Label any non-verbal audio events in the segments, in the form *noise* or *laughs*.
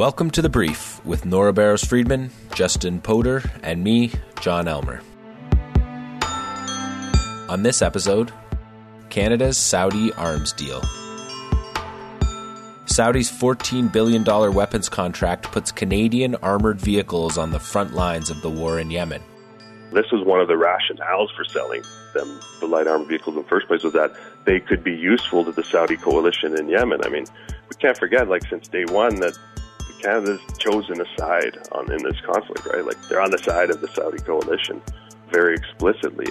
Welcome to The Brief with Nora Barrows Friedman, Justin Podur, and me, John Elmer. On this episode, Canada's Saudi arms deal. Saudi's $14 billion weapons contract puts Canadian armored vehicles on the front lines of the war in Yemen. This was one of the rationales for selling them the light armored vehicles in the first place was that they could be useful to the Saudi coalition in Yemen. I mean, we can't forget, like since day one, that Canada's chosen a side on in this conflict, right? Like they're on the side of the Saudi coalition very explicitly.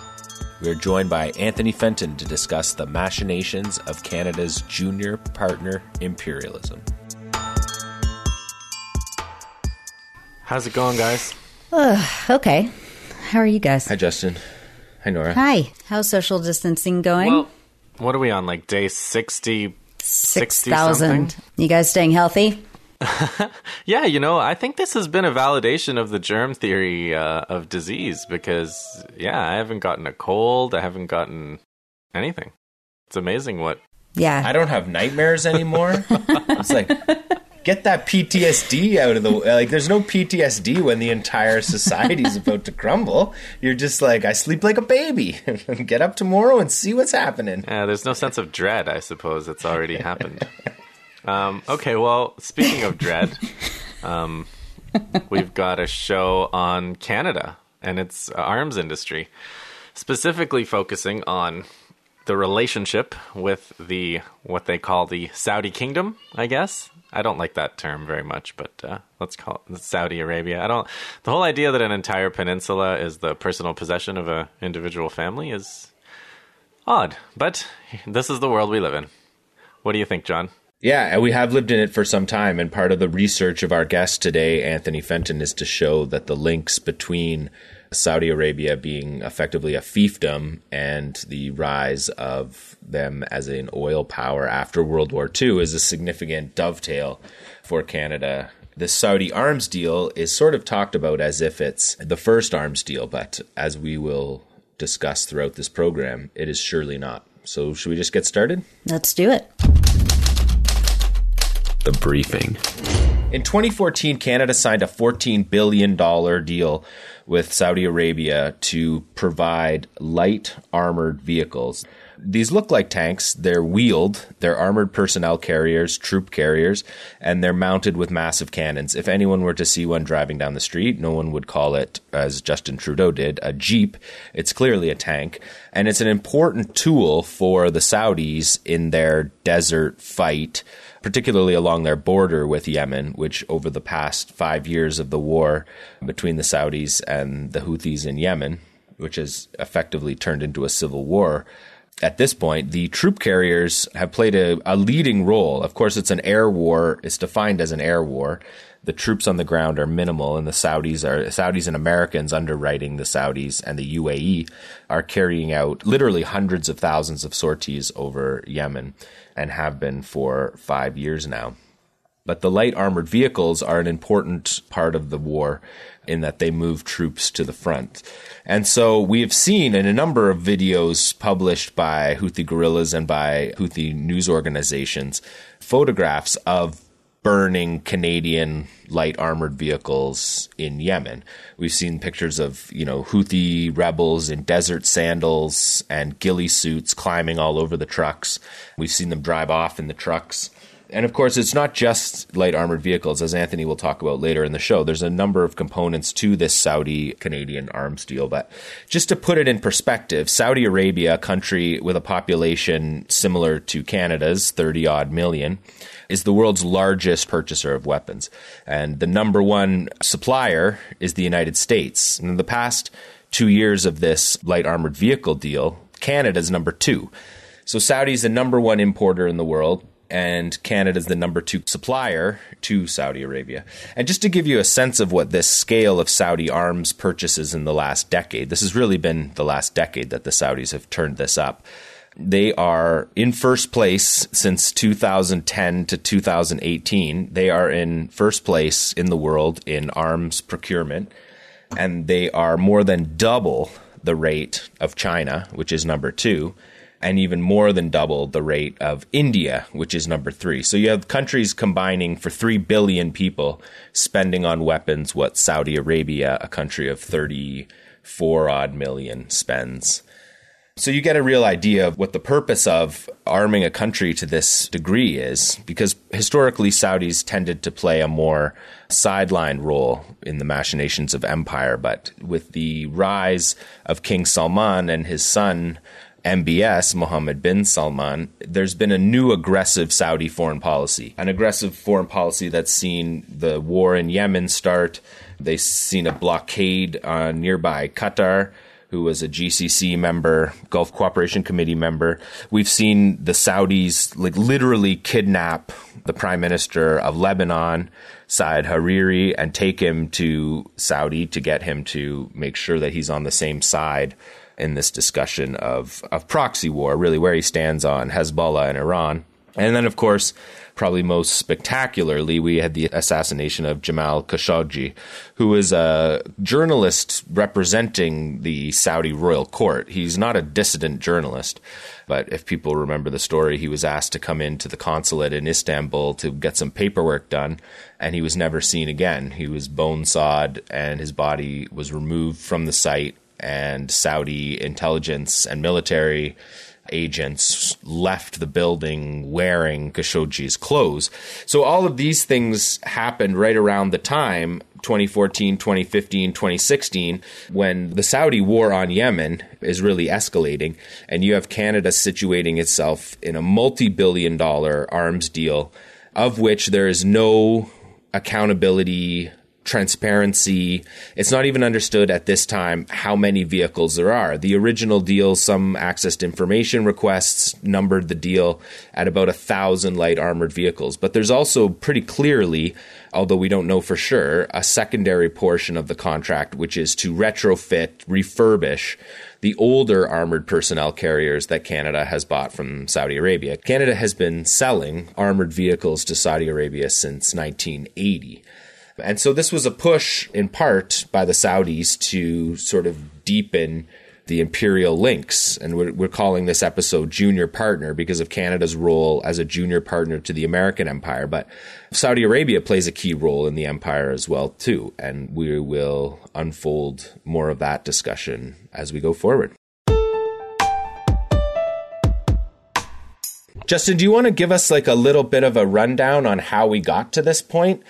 We are joined by Anthony Fenton to discuss the machinations of Canada's junior partner imperialism. How's it going, guys? Uh, okay. How are you guys? Hi, Justin. Hi, Nora. Hi. How's social distancing going? Well, what are we on? Like day 60? 6,000. You guys staying healthy? *laughs* yeah, you know, I think this has been a validation of the germ theory uh, of disease because, yeah, I haven't gotten a cold. I haven't gotten anything. It's amazing what. Yeah. I don't have nightmares anymore. it's like, get that PTSD out of the way. like. There's no PTSD when the entire society's about to crumble. You're just like, I sleep like a baby. *laughs* get up tomorrow and see what's happening. Yeah, there's no sense of dread. I suppose it's already happened. *laughs* Um, okay, well, speaking of dread, um, we've got a show on Canada and its arms industry, specifically focusing on the relationship with the what they call the Saudi Kingdom. I guess I don't like that term very much, but uh, let's call it Saudi Arabia. I don't. The whole idea that an entire peninsula is the personal possession of an individual family is odd, but this is the world we live in. What do you think, John? Yeah, and we have lived in it for some time. And part of the research of our guest today, Anthony Fenton, is to show that the links between Saudi Arabia being effectively a fiefdom and the rise of them as an oil power after World War II is a significant dovetail for Canada. The Saudi arms deal is sort of talked about as if it's the first arms deal, but as we will discuss throughout this program, it is surely not. So, should we just get started? Let's do it. The briefing. In 2014, Canada signed a $14 billion deal with Saudi Arabia to provide light armored vehicles. These look like tanks. They're wheeled. They're armored personnel carriers, troop carriers, and they're mounted with massive cannons. If anyone were to see one driving down the street, no one would call it, as Justin Trudeau did, a Jeep. It's clearly a tank. And it's an important tool for the Saudis in their desert fight particularly along their border with Yemen, which over the past five years of the war between the Saudis and the Houthis in Yemen, which has effectively turned into a civil war, at this point, the troop carriers have played a, a, leading role. Of course, it's an air war. It's defined as an air war. The troops on the ground are minimal, and the Saudis are Saudis and Americans underwriting the Saudis and the UAE are carrying out literally hundreds of thousands of sorties over Yemen and have been for five years now. But the light armored vehicles are an important part of the war in that they move troops to the front. And so we have seen in a number of videos published by Houthi guerrillas and by Houthi news organizations photographs of burning Canadian light armored vehicles in Yemen. We've seen pictures of, you know, Houthi rebels in desert sandals and ghillie suits climbing all over the trucks. We've seen them drive off in the trucks. And of course, it's not just light armored vehicles, as Anthony will talk about later in the show. There's a number of components to this Saudi Canadian arms deal. But just to put it in perspective, Saudi Arabia, a country with a population similar to Canada's, 30 odd million, is the world's largest purchaser of weapons. And the number one supplier is the United States. In the past two years of this light armored vehicle deal, Canada's number two. So Saudi is the number one importer in the world and Canada is the number two supplier to Saudi Arabia. And just to give you a sense of what this scale of Saudi arms purchases in the last decade, this has really been the last decade that the Saudis have turned this up. They are in first place since 2010 to 2018. They are in first place in the world in arms procurement, and they are more than double the rate of China, which is number two and even more than double the rate of India, which is number three. So you have countries combining for 3 billion people spending on weapons what Saudi Arabia, a country of 34 odd million, spends. So you get a real idea of what the purpose of arming a country to this degree is, because historically Saudis tended to play a more sideline role in the machinations of empire. But with the rise of King Salman and his son, MBS, Mohammed bin Salman, there's been a new aggressive Saudi foreign policy, an aggressive foreign policy that's seen the war in Yemen start. They've seen a blockade on nearby Qatar who was a GCC member, Gulf Cooperation Committee member. We've seen the Saudis like literally kidnap the prime minister of Lebanon, Saad Hariri, and take him to Saudi to get him to make sure that he's on the same side in this discussion of, of proxy war, really where he stands on Hezbollah and Iran. And then, of course, probably most spectacularly, we had the assassination of Jamal Khashoggi, who is a journalist representing the Saudi royal court. He's not a dissident journalist, but if people remember the story, he was asked to come into the consulate in Istanbul to get some paperwork done, and he was never seen again. He was bone sawed, and his body was removed from the site, and Saudi intelligence and military agents left the building wearing Khashoggi's clothes. So all of these things happened right around the time 2014, 2015, 2016 when the Saudi war on Yemen is really escalating and you have Canada situating itself in a multi-billion dollar arms deal of which there is no accountability transparency. It's not even understood at this time how many vehicles there are. The original deal, some accessed information requests numbered the deal at about a thousand light armored vehicles. But there's also pretty clearly, although we don't know for sure, a secondary portion of the contract, which is to retrofit, refurbish the older armored personnel carriers that Canada has bought from Saudi Arabia. Canada has been selling armored vehicles to Saudi Arabia since 1980. And so this was a push in part by the Saudis to sort of deepen the imperial links. And we're, we're, calling this episode Junior Partner because of Canada's role as a junior partner to the American empire. But Saudi Arabia plays a key role in the empire as well, too. And we will unfold more of that discussion as we go forward. Justin, do you want to give us like a little bit of a rundown on how we got to this point?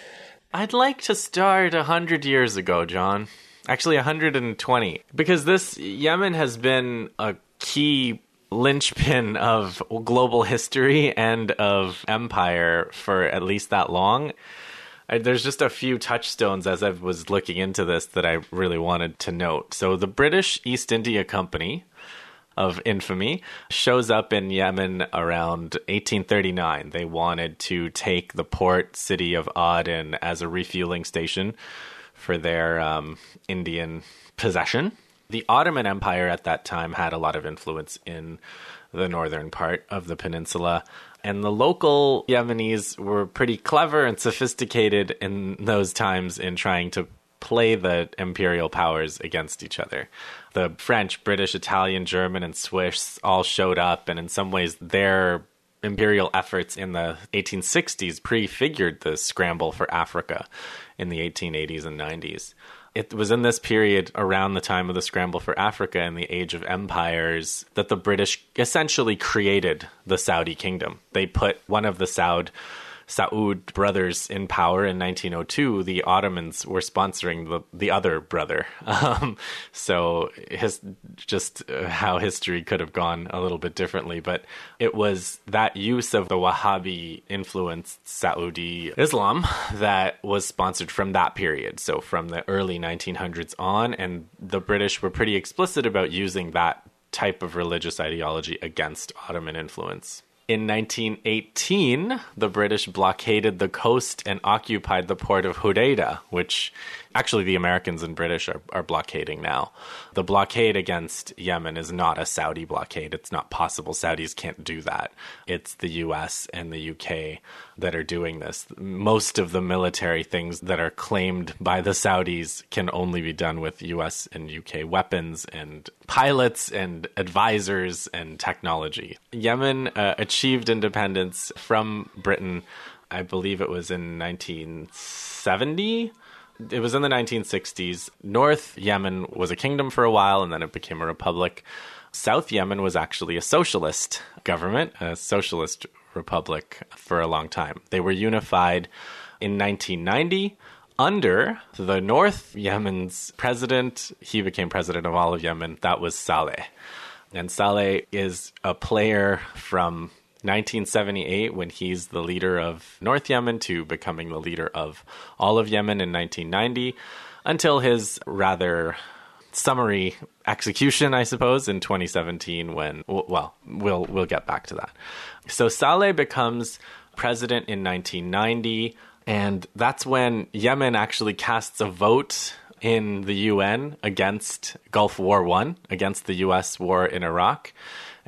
I'd like to start a hundred years ago, John. Actually, 120, because this Yemen has been a key linchpin of global history and of empire for at least that long. There's just a few touchstones as I was looking into this that I really wanted to note. So, the British East India Company of infamy shows up in Yemen around 1839. They wanted to take the port city of Aden as a refueling station for their um, Indian possession. The Ottoman Empire at that time had a lot of influence in the northern part of the peninsula. And the local Yemenis were pretty clever and sophisticated in those times in trying to play the imperial powers against each other. The French, British, Italian, German, and Swiss all showed up, and in some ways, their imperial efforts in the 1860s prefigured the scramble for Africa in the 1880s and 90s. It was in this period around the time of the scramble for Africa and the age of empires that the British essentially created the Saudi kingdom. They put one of the Saud Saud brothers in power in 1902, the Ottomans were sponsoring the the other brother. *laughs* Um, so his just uh, how history could have gone a little bit differently, but it was that use of the Wahhabi influenced Saudi Islam that was sponsored from that period. So from the early 1900s on, and the British were pretty explicit about using that type of religious ideology against Ottoman influence. In 1918, the British blockaded the coast and occupied the port of Hodeida, which Actually, the Americans and British are, are blockading now. The blockade against Yemen is not a Saudi blockade. It's not possible. Saudis can't do that. It's the US and the UK that are doing this. Most of the military things that are claimed by the Saudis can only be done with US and UK weapons and pilots and advisors and technology. Yemen uh, achieved independence from Britain, I believe it was in 1970 it was in the 1960s. North Yemen was a kingdom for a while and then it became a republic. South Yemen was actually a socialist government, a socialist republic for a long time. They were unified in 1990 under the North Yemen's president. He became president of all of Yemen. That was Saleh. And Saleh is a player from 1978 when he's the leader of North Yemen to becoming the leader of all of Yemen in 1990 until his rather summary execution, I suppose, in 2017 when well, we'll we'll get back to that. So Saleh becomes president in 1990 and that's when Yemen actually casts a vote in the UN against Gulf War 1 against the US war in Iraq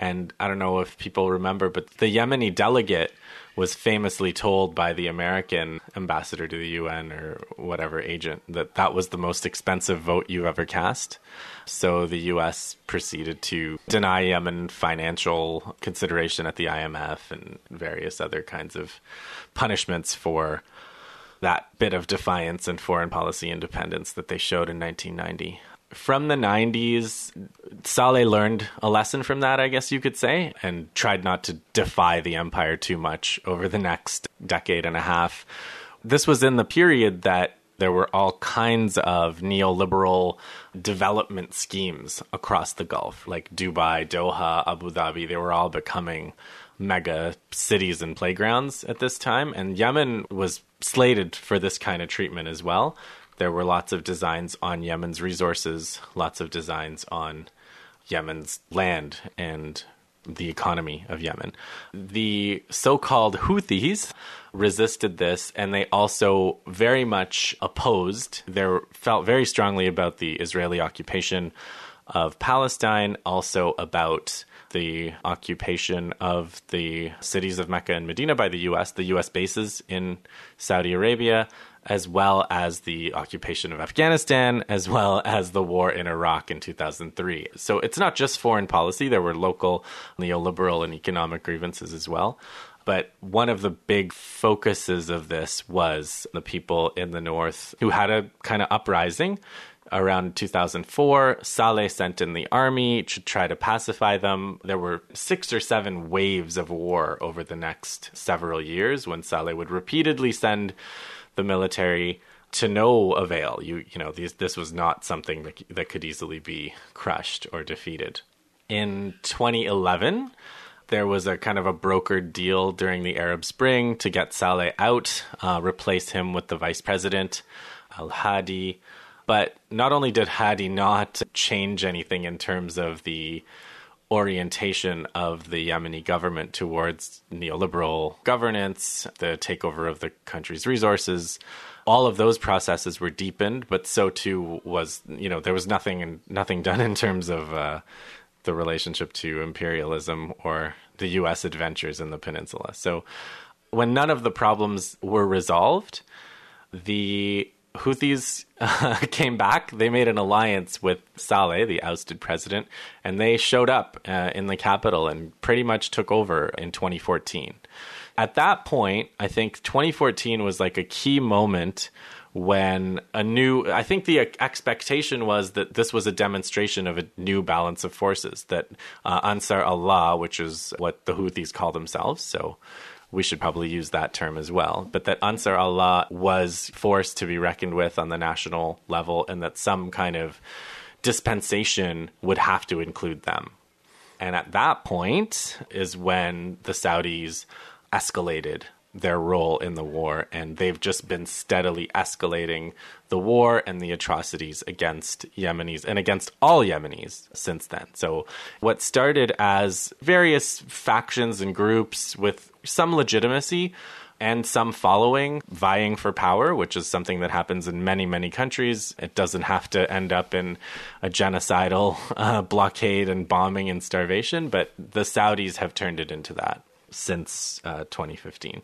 and I don't know if people remember, but the Yemeni delegate was famously told by the American ambassador to the UN or whatever agent that that was the most expensive vote you ever cast. So the US proceeded to deny Yemen financial consideration at the IMF and various other kinds of punishments for that bit of defiance and foreign policy independence that they showed in 1990 from the 90s, Saleh learned a lesson from that, I guess you could say, and tried not to defy the empire too much over the next decade and a half. This was in the period that there were all kinds of neoliberal development schemes across the Gulf, like Dubai, Doha, Abu Dhabi. They were all becoming mega cities and playgrounds at this time. And Yemen was slated for this kind of treatment as well there were lots of designs on Yemen's resources, lots of designs on Yemen's land and the economy of Yemen. The so called Houthis resisted this and they also very much opposed, they felt very strongly about the Israeli occupation of Palestine, also about the occupation of the cities of Mecca and Medina by the US, the US bases in Saudi Arabia, as well as the occupation of Afghanistan, as well as the war in Iraq in 2003. So it's not just foreign policy, there were local neoliberal and economic grievances as well. But one of the big focuses of this was the people in the North who had a kind of uprising around 2004. Saleh sent in the army to try to pacify them. There were six or seven waves of war over the next several years when Saleh would repeatedly send the military to no avail. You you know these, this was not something that that could easily be crushed or defeated. In 2011, there was a kind of a brokered deal during the Arab Spring to get Saleh out, uh, replace him with the vice president Al Hadi. But not only did Hadi not change anything in terms of the orientation of the Yemeni government towards neoliberal governance, the takeover of the country's resources. All of those processes were deepened, but so too was you know there was nothing nothing done in terms of uh, the relationship to imperialism or the U.S. adventures in the peninsula. So when none of the problems were resolved, the Houthis uh, *laughs* came back. They made an alliance with Saleh, the ousted president, and they showed up uh, in the capital and pretty much took over in 2014. At that point, I think 2014 was like a key moment when a new i think the expectation was that this was a demonstration of a new balance of forces that uh, ansar allah which is what the houthis call themselves so we should probably use that term as well. But that Ansar Allah was forced to be reckoned with on the national level, and that some kind of dispensation would have to include them. And at that point is when the Saudis escalated their role in the war, and they've just been steadily escalating the war and the atrocities against Yemenis and against all Yemenis since then. So, what started as various factions and groups with some legitimacy and some following vying for power, which is something that happens in many, many countries. It doesn't have to end up in a genocidal uh, blockade and bombing and starvation, but the Saudis have turned it into that since uh, 2015.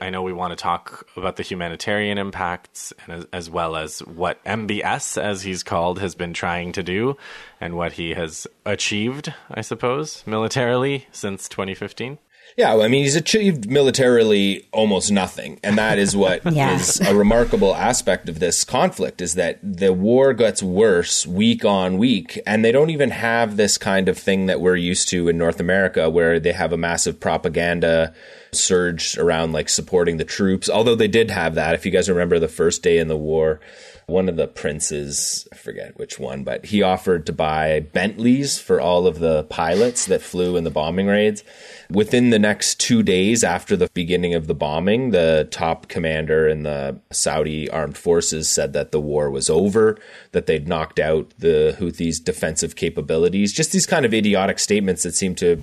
I know we want to talk about the humanitarian impacts and as, as, well as what MBS, as he's called, has been trying to do and what he has achieved, I suppose, militarily since 2015. Yeah, I mean, he's achieved militarily almost nothing, and that is what *laughs* yeah. is a remarkable aspect of this conflict is that the war gets worse week on week, and they don't even have this kind of thing that we're used to in North America, where they have a massive propaganda surge around like supporting the troops. Although they did have that, if you guys remember the first day in the war, one of the princes, I forget which one, but he offered to buy Bentleys for all of the pilots that flew in the bombing raids. Within the next two days after the beginning of the bombing, the top commander in the Saudi armed forces said that the war was over, that they'd knocked out the Houthis' defensive capabilities. Just these kind of idiotic statements that seem to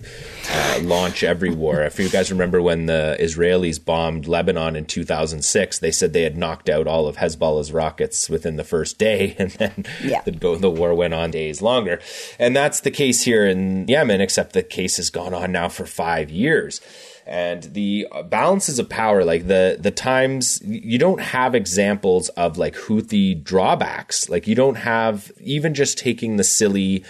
uh, launch every war. If you guys remember when the Israelis bombed Lebanon in 2006, they said they had knocked out all of Hezbollah's rockets within the first day, *laughs* and then yeah. the, the war went on days longer. And that's the case here in Yemen, except the case has gone on now for five five years. And the balances of power like the the times you don't have examples of like houthi drawbacks. Like you don't have even just taking the silly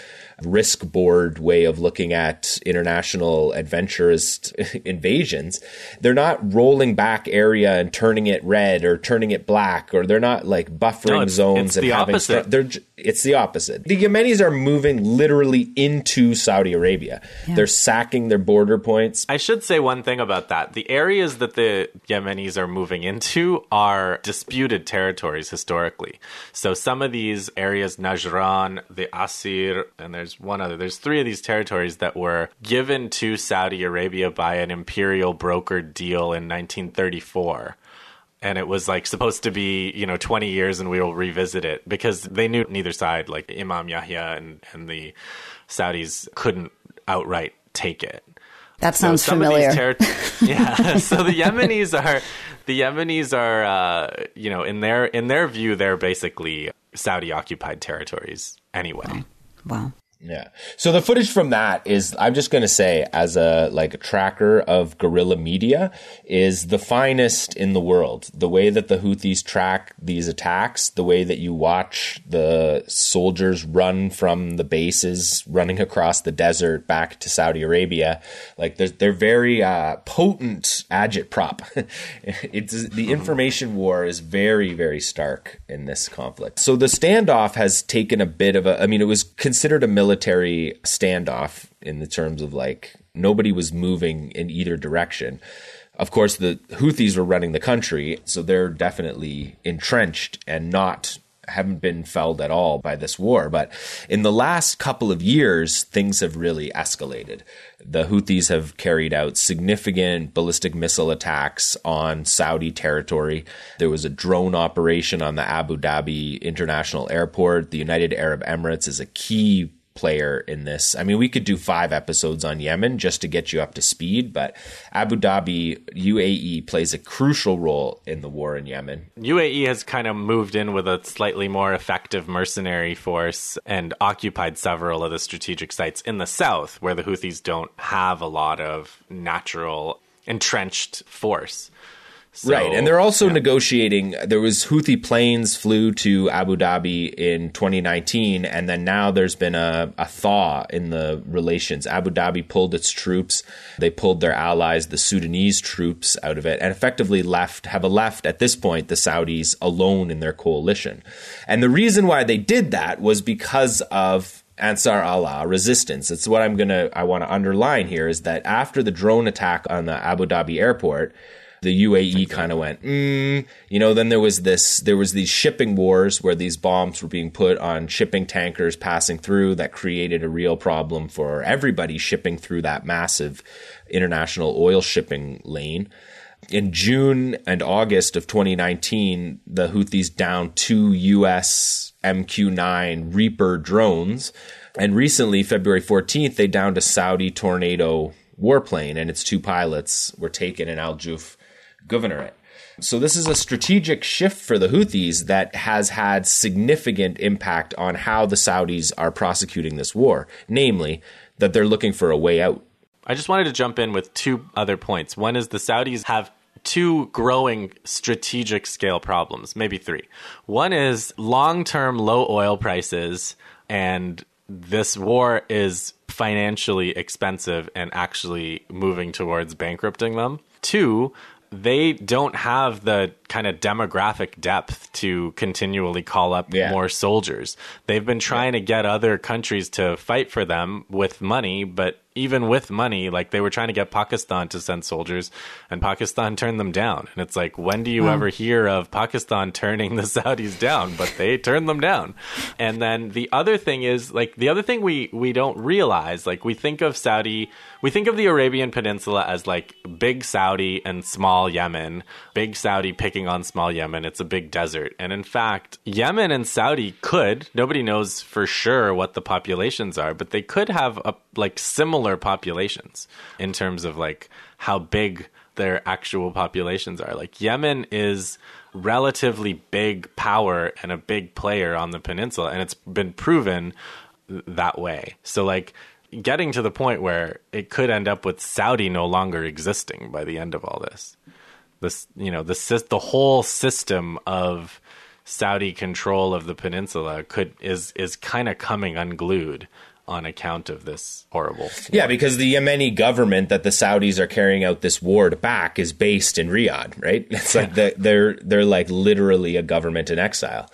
risk board way of looking at international adventurist *laughs* invasions. They're not rolling back area and turning it red or turning it black, or they're not like buffering no, it's, zones it's and the having. Opposite. they're it's the opposite. The Yemenis are moving literally into Saudi Arabia. Yeah. They're sacking their border points. I should say one thing about that. The areas that the Yemenis are moving into are disputed territories historically. So some of these areas, Najran, the Asir, and there's there's one other. There's three of these territories that were given to Saudi Arabia by an imperial brokered deal in 1934 and it was like supposed to be you know 20 years and we will revisit it because they knew neither side like imam yahya and, and the saudis couldn't outright take it. That sounds so familiar. ter- *laughs* yeah so the yemenis are the yemenis are uh, you know in their in their view they're basically saudi occupied territories anyway. Wow yeah. So the footage from that is I'm just going to say as a like a tracker of guerrilla media is the finest in the world. The way that the Houthis track these attacks, the way that you watch the soldiers run from the bases running across the desert back to Saudi Arabia, like they're, they're very uh, potent agitprop. *laughs* it's the information war is very very stark in this conflict. So the standoff has taken a bit of a I mean it was considered a military military standoff in the terms of like nobody was moving in either direction. Of course, the Houthis were running the country, so they're definitely entrenched and not haven't been felled at all by this war. But in the last couple of years, things have really escalated. The Houthis have carried out significant ballistic missile attacks on Saudi territory. There was a drone operation on the Abu Dhabi International Airport. The United Arab Emirates is a key player in this. I mean, we could do five episodes on Yemen just to get you up to speed, but Abu Dhabi, UAE plays a crucial role in the war in Yemen. UAE has kind of moved in with a slightly more effective mercenary force and occupied several of the strategic sites in the south where the Houthis don't have a lot of natural entrenched force. So, right, and they're also yeah. negotiating. There was Houthi planes flew to Abu Dhabi in 2019, and then now there's been a, a thaw in the relations. Abu Dhabi pulled its troops; they pulled their allies, the Sudanese troops, out of it, and effectively left have left at this point the Saudis alone in their coalition. And the reason why they did that was because of Ansar Allah resistance. It's what I'm gonna I want to underline here is that after the drone attack on the Abu Dhabi airport the UAE kind of went, mm. you know, then there was this, there was these shipping wars where these bombs were being put on shipping tankers passing through that created a real problem for everybody shipping through that massive international oil shipping lane. In June and August of 2019, the Houthis downed two US MQ 9 Reaper drones. And recently, February 14th, they downed a Saudi Tornado warplane, and its two pilots were taken in Al Jawf governorate. So this is a strategic shift for the Houthis that has had significant impact on how the Saudis are prosecuting this war, namely that they're looking for a way out. I just wanted to jump in with two other points. One is the Saudis have two growing strategic scale problems, maybe three. One is long term low oil prices, and this war is financially expensive and actually moving towards bankrupting them. Two, they don't have the kind of demographic depth to continually call up yeah. more soldiers. They've been trying yeah. to get other countries to fight for them with money, but even with money, like they were trying to get Pakistan to send soldiers, and Pakistan turned them down. And it's like, when do you hmm. ever hear of Pakistan *laughs* turning the Saudis down? But they turned them down. And then the other thing is, like, the other thing we we don't realize, like, we think of Saudi, we think of the Arabian Peninsula as like big Saudi and small Yemen, big Saudi picking on small Yemen. It's a big desert. And in fact, Yemen and Saudi could, nobody knows for sure what the populations are, but they could have a like similar populations in terms of like how big their actual populations are. Like Yemen is relatively big power and a big player on the peninsula and it's been proven that way. So like getting to the point where it could end up with Saudi no longer existing by the end of all this. This you know the the whole system of Saudi control of the peninsula could is is kind of coming unglued on account of this horrible. War. Yeah, because the Yemeni government that the Saudis are carrying out this war to back is based in Riyadh, right? *laughs* It's like the, they're they're like literally a government in exile.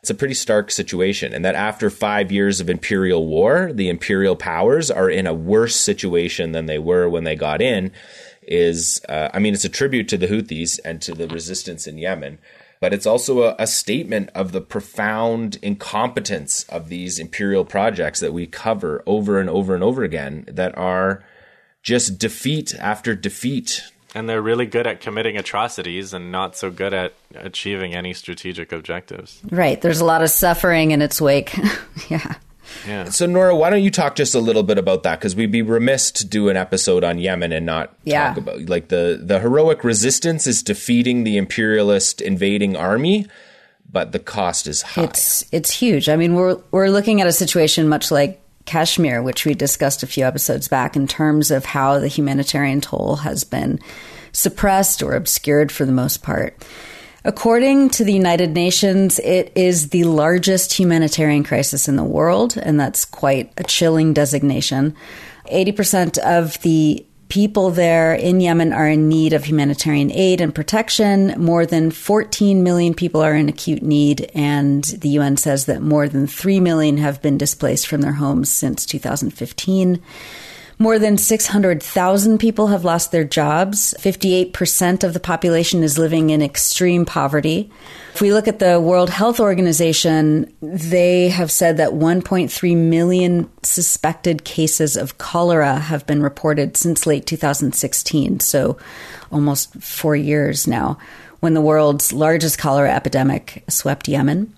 It's a pretty stark situation, and that after five years of imperial war, the imperial powers are in a worse situation than they were when they got in. Is uh, I mean, it's a tribute to the Houthis and to the resistance in Yemen but it's also a, a, statement of the profound incompetence of these imperial projects that we cover over and over and over again that are just defeat after defeat. And they're really good at committing atrocities and not so good at achieving any strategic objectives. Right. There's a lot of suffering in its wake. *laughs* yeah. Yeah. So Nora, why don't you talk just a little bit about that? Because we'd be remiss to do an episode on Yemen and not yeah. talk about like the the heroic resistance is defeating the imperialist invading army, but the cost is high. It's it's huge. I mean, we're we're looking at a situation much like Kashmir, which we discussed a few episodes back, in terms of how the humanitarian toll has been suppressed or obscured for the most part. According to the United Nations, it is the largest humanitarian crisis in the world, and that's quite a chilling designation. 80% of the people there in Yemen are in need of humanitarian aid and protection. More than 14 million people are in acute need, and the UN says that more than 3 million have been displaced from their homes since 2015. More than 600,000 people have lost their jobs. 58% of the population is living in extreme poverty. If we look at the World Health Organization, they have said that 1.3 million suspected cases of cholera have been reported since late 2016, so almost four years now, when the world's largest cholera epidemic swept Yemen.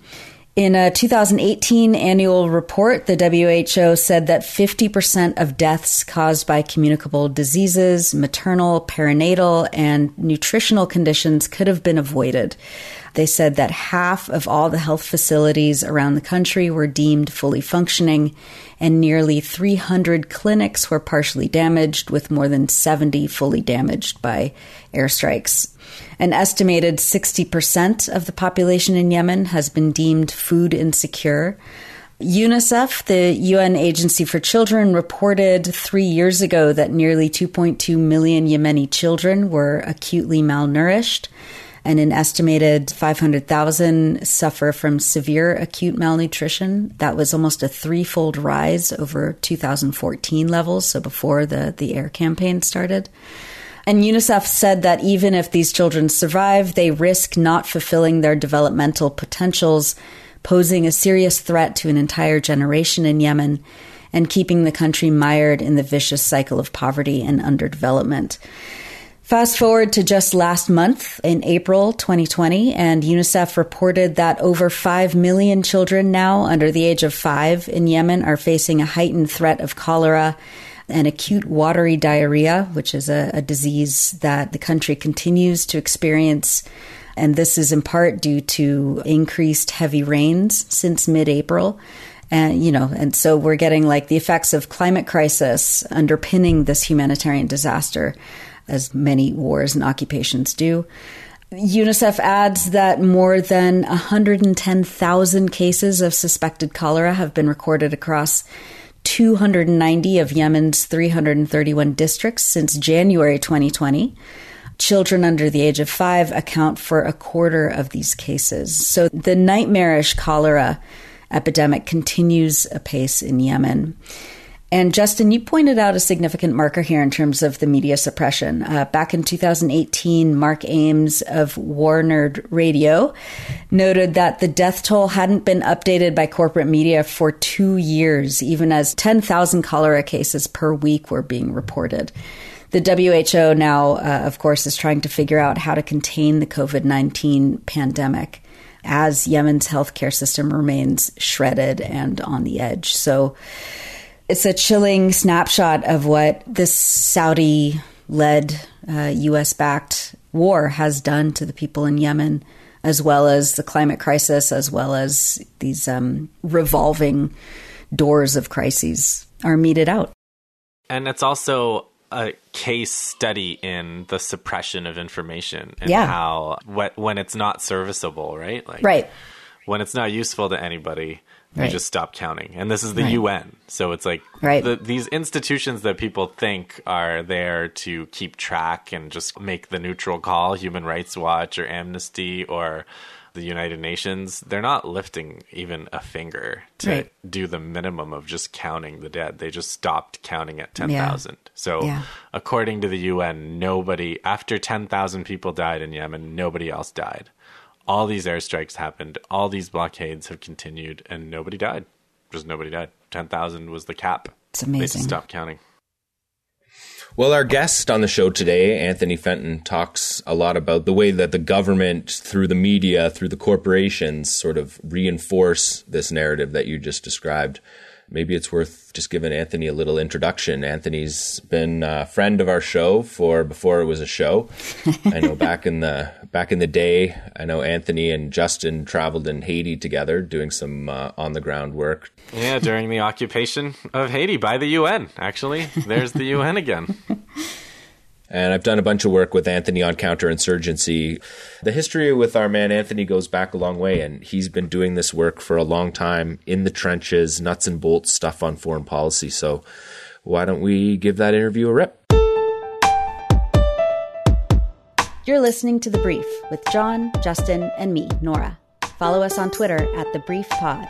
In a 2018 annual report, the WHO said that 50% of deaths caused by communicable diseases, maternal, perinatal, and nutritional conditions could have been avoided. They said that half of all the health facilities around the country were deemed fully functioning, and nearly 300 clinics were partially damaged, with more than 70 fully damaged by airstrikes. An estimated 60% of the population in Yemen has been deemed food insecure. UNICEF, the UN Agency for Children, reported three years ago that nearly 2.2 million Yemeni children were acutely malnourished, and an estimated 500,000 suffer from severe acute malnutrition. That was almost a threefold rise over 2014 levels, so before the, the air campaign started. And UNICEF said that even if these children survive, they risk not fulfilling their developmental potentials, posing a serious threat to an entire generation in Yemen and keeping the country mired in the vicious cycle of poverty and underdevelopment. Fast forward to just last month in April 2020, and UNICEF reported that over 5 million children now under the age of five in Yemen are facing a heightened threat of cholera and acute watery diarrhea, which is a, a disease that the country continues to experience. And this is in part due to increased heavy rains since mid April. And, you know, and so we're getting like the effects of climate crisis underpinning this humanitarian disaster, as many wars and occupations do. UNICEF adds that more than 110,000 cases of suspected cholera have been recorded across 290 of Yemen's 331 districts since January 2020. Children under the age of five account for a quarter of these cases. So the nightmarish cholera epidemic continues apace in Yemen. And Justin, you pointed out a significant marker here in terms of the media suppression. Uh, back in 2018, Mark Ames of War Nerd Radio noted that the death toll hadn't been updated by corporate media for two years, even as 10,000 cholera cases per week were being reported. The WHO now, uh, of course, is trying to figure out how to contain the COVID 19 pandemic as Yemen's healthcare system remains shredded and on the edge. So, it's a chilling snapshot of what this Saudi led, uh, US backed war has done to the people in Yemen, as well as the climate crisis, as well as these um, revolving doors of crises are meted out. And it's also a case study in the suppression of information and Yeah. how when it's not serviceable, right? Like Right. when it's not useful to anybody, you just stop counting. And this is the Right. UN. So it's like Right. the, these institutions that people think are there to keep track and just make the neutral call, Human Rights Watch or Amnesty or the United Nations, they're not lifting even a finger to Right. do the minimum of just counting the dead. They just stopped counting at 10,000. So Yeah. according to the UN, nobody after 10,000 people died in Yemen, nobody else died all these airstrikes happened, all these blockades have continued, and nobody died. Just nobody died. 10,000 was the cap. It's They amazing. just stopped counting. Well, our guest on the show today, Anthony Fenton, talks a lot about the way that the government, through the media, through the corporations, sort of reinforce this narrative that you just described. Maybe it's worth just giving Anthony a little introduction. Anthony's been a friend of our show for before it was a show. *laughs* I know back in the back in the day, I know Anthony and Justin traveled in Haiti together, doing some uh, on the ground work. Yeah, during the occupation of Haiti by the UN, actually. There's the UN again. *laughs* And I've done a bunch of work with Anthony on counterinsurgency. The history with our man Anthony goes back a long way, and he's been doing this work for a long time in the trenches, nuts and bolts stuff on foreign policy. So why don't we give that interview a rip? You're listening to The Brief with John, Justin, and me, Nora. Follow us on Twitter at The Brief Pod.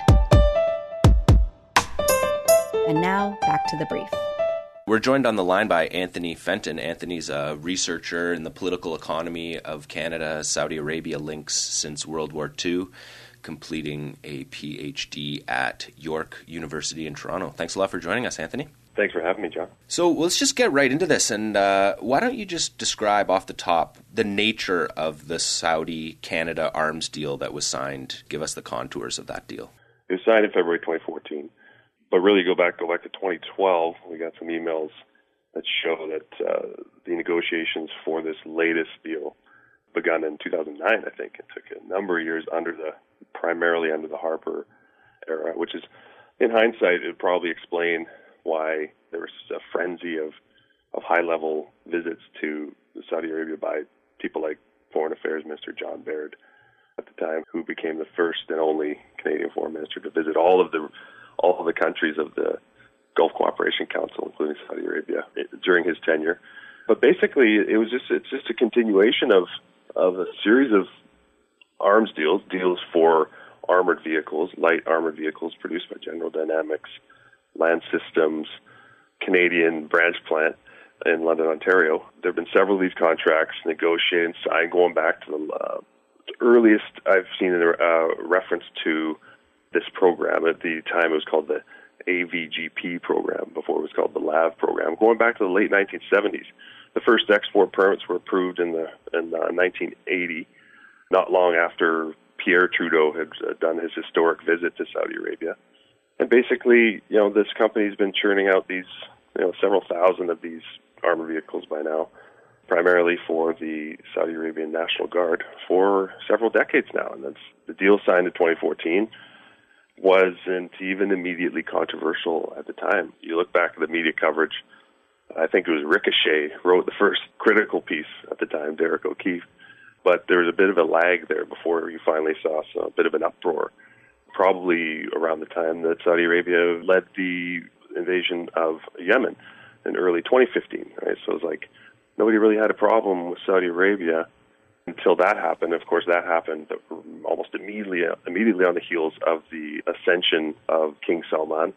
And now, back to The Brief. We're joined on the line by Anthony Fenton. Anthony's a researcher in the political economy of Canada, Saudi Arabia links since World War II, completing a PhD at York University in Toronto. Thanks a lot for joining us, Anthony. Thanks for having me, John. So let's just get right into this. And uh, why don't you just describe off the top the nature of the Saudi Canada arms deal that was signed? Give us the contours of that deal. It was signed in February 2014, but really go back go back to 2012. We got some emails that show that uh, the negotiations for this latest deal begun in 2009. I think it took a number of years under the primarily under the Harper era, which is in hindsight it would probably explain why there was a frenzy of of high level visits to Saudi Arabia by people like Foreign Affairs Minister John Baird at the time, who became the first and only Canadian foreign minister to visit all of the all the countries of the Gulf Cooperation Council, including Saudi Arabia, during his tenure. But basically, it was just it's just a continuation of of a series of arms deals, deals for armored vehicles, light armored vehicles produced by General Dynamics, Land Systems, Canadian branch plant in London, Ontario. There have been several of these contracts negotiated and signed going back to the uh, earliest I've seen a uh, reference to this program. At the time, it was called the AVGP program before it was called the LAV program. Going back to the late 1970s, the first export permits were approved in the in uh, 1980, not long after Pierre Trudeau had uh, done his historic visit to Saudi Arabia. And basically, you know, this company's been churning out these you know several thousand of these armored vehicles by now, primarily for the Saudi Arabian National Guard for several decades now. And that's the deal signed in 2014 wasn't even immediately controversial at the time. You look back at the media coverage. I think it was Ricochet wrote the first *laughs* critical piece at the time, Derrick O'Keefe. But there was a bit of a lag there before you finally saw a bit of an uproar. Probably around the time that Saudi Arabia led the invasion of Yemen in early 2015, right? So it was like nobody really had a problem with Saudi Arabia until that happened. Of course, that happened almost immediately immediately on the heels of the ascension of King Salman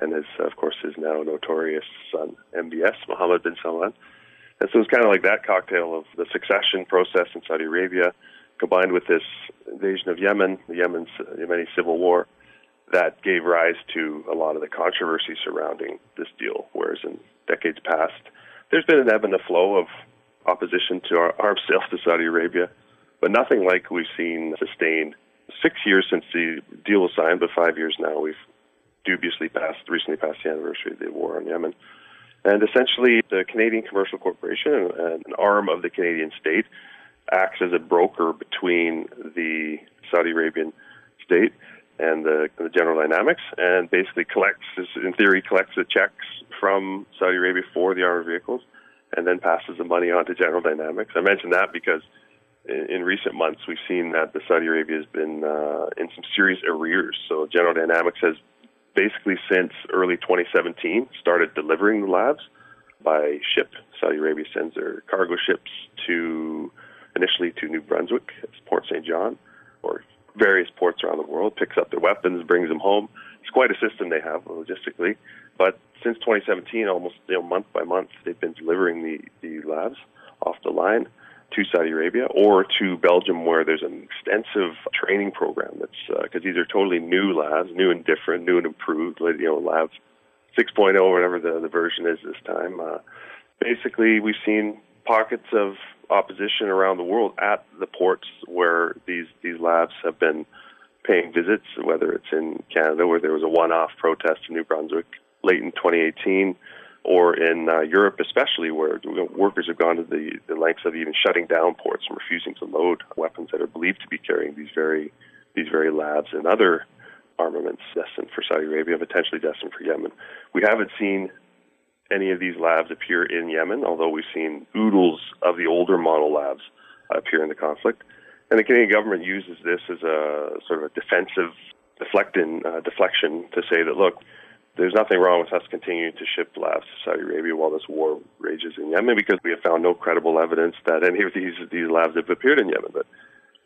and his, of course, his now notorious son MBS Mohammed bin Salman. And so it's kind of like that cocktail of the succession process in Saudi Arabia, combined with this invasion of Yemen, the Yemen's uh, Yemeni civil war, that gave rise to a lot of the controversy surrounding this deal. Whereas in decades past, there's been an ebb and a flow of opposition to our arms *laughs* sales to Saudi Arabia, but nothing like we've seen sustained. Six years since the deal was signed, but five years now, we've dubiously passed, recently passed the anniversary of the war on Yemen. And essentially, the Canadian Commercial Corporation, an arm of the Canadian state, acts as a broker between the Saudi Arabian state and the, the General Dynamics, and basically collects, in theory, collects the checks from Saudi Arabia for the armored vehicles, and then passes the money on to General Dynamics. I mention that because in, in recent months we've seen that the Saudi Arabia has been uh, in some serious arrears. So General Dynamics has basically since early 2017 started delivering the LAVs by ship. Saudi Arabia sends their cargo ships to initially to New Brunswick, Port Saint John, or various ports around the world, picks up their weapons, brings them home. It's quite a system they have logistically. But since 2017, almost you know, month by month, they've been delivering the, the LAVs off the line to Saudi Arabia or to Belgium, where there's an extensive training program. That's because uh, these are totally new LAVs, new and different, new and improved. You know, LAVs 6.0, whatever the, the version is this time. Uh, basically, we've seen pockets of opposition around the world at the ports where these these LAVs have been paying visits, whether it's in Canada where there was a one-off protest in New Brunswick late in 2018, or in uh, Europe especially where you know, workers have gone to the, the lengths of even shutting down ports and refusing to load weapons that are believed to be carrying these very these very LAVs and other armaments destined for Saudi Arabia, potentially destined for Yemen. We haven't seen any of these LAVs appear in Yemen, although we've seen oodles of the older model LAVs appear in the conflict. And the Canadian government uses this as a sort of a defensive deflecting, uh, deflection to say that, look, there's nothing wrong with us continuing to ship LAVs to Saudi Arabia while this war rages in Yemen because we have found no credible evidence that any of these these LAVs have appeared in Yemen. But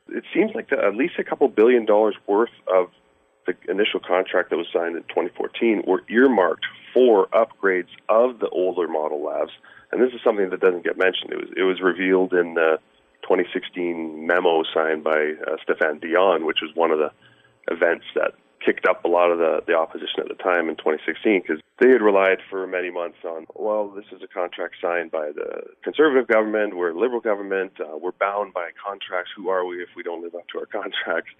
it seems like the, at least a couple billion dollars worth of the initial contract that was signed in 2014 were earmarked for upgrades of the older model LAVs. And this is something that doesn't get mentioned. It was it was revealed in the 2016 memo signed by uh, Stéphane Dion, which was one of the events that kicked up a lot of the, the opposition at the time in 2016 because they had relied for many months on, well, this is a contract signed by the conservative government, we're a liberal government, uh, we're bound by contracts. Who are we if we don't live up to our contracts?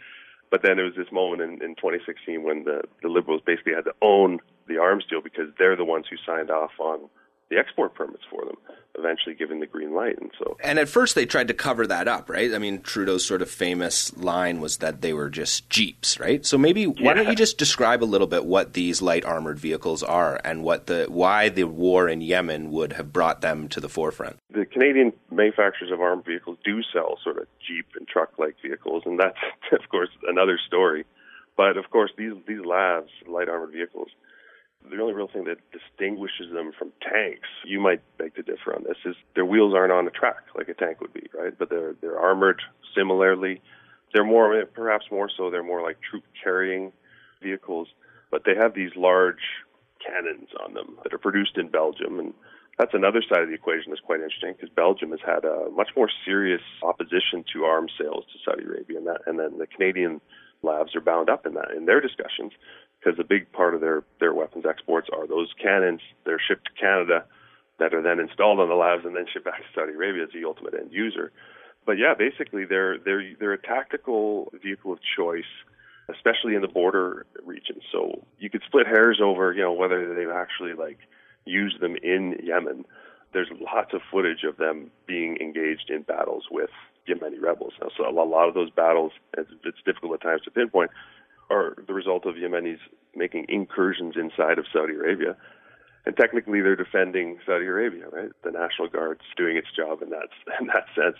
But then there was this moment in, in 2016 when the, the Liberals basically had to own the arms deal because they're the ones who signed off on the export permits for them, eventually giving the green light. And so, and at first they tried to cover that up, right? I mean, Trudeau's sort of famous line was that they were just jeeps, right? So maybe why yeah. don't you just describe a little bit what these light armored vehicles are and what the why the war in Yemen would have brought them to the forefront? The Canadian manufacturers of armed vehicles do sell sort of jeep and truck like vehicles, and that's *laughs* of course another story. But of course, these these LAVs, light armored vehicles, the only real thing that distinguishes them from tanks, you might beg to differ on this, is their wheels aren't on a track like a tank would be, right? But they're they're armored similarly. They're more, perhaps more so, they're more like troop carrying vehicles, but they have these large cannons on them that are produced in Belgium, and that's another side of the equation that's quite interesting because Belgium has had a much more serious opposition to arms sales to Saudi Arabia, and that, and then the Canadian LAVs are bound up in that in their discussions because a big part of their their weapons exports are those cannons. They're shipped to Canada that are then installed on the LAVs and then shipped back to Saudi Arabia as the ultimate end user. But yeah, basically they're they're they're a tactical vehicle of choice, especially in the border regions. So you could split hairs over you know whether they've actually like used them in Yemen. There's lots of footage of them being engaged in battles with Yemeni rebels. So a lot of those battles, it's difficult at times to pinpoint, are the result of Yemenis making incursions inside of Saudi Arabia. And technically, they're defending Saudi Arabia, right? The National Guard's doing its job in that *laughs* in that sense.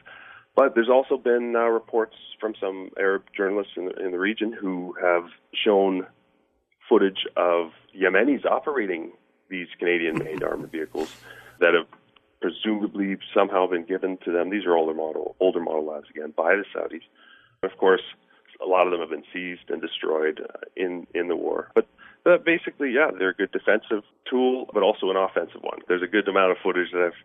But there's also been uh, reports from some Arab journalists in the, in the region who have shown footage of Yemenis operating these Canadian-made *laughs* armored vehicles that have presumably somehow been given to them. These are older model, older model LAVs again by the Saudis. Of course, a lot of them have been seized and destroyed uh, in in the war. But but basically, yeah, they're a good defensive tool, but also an offensive one. There's a good amount of footage that I've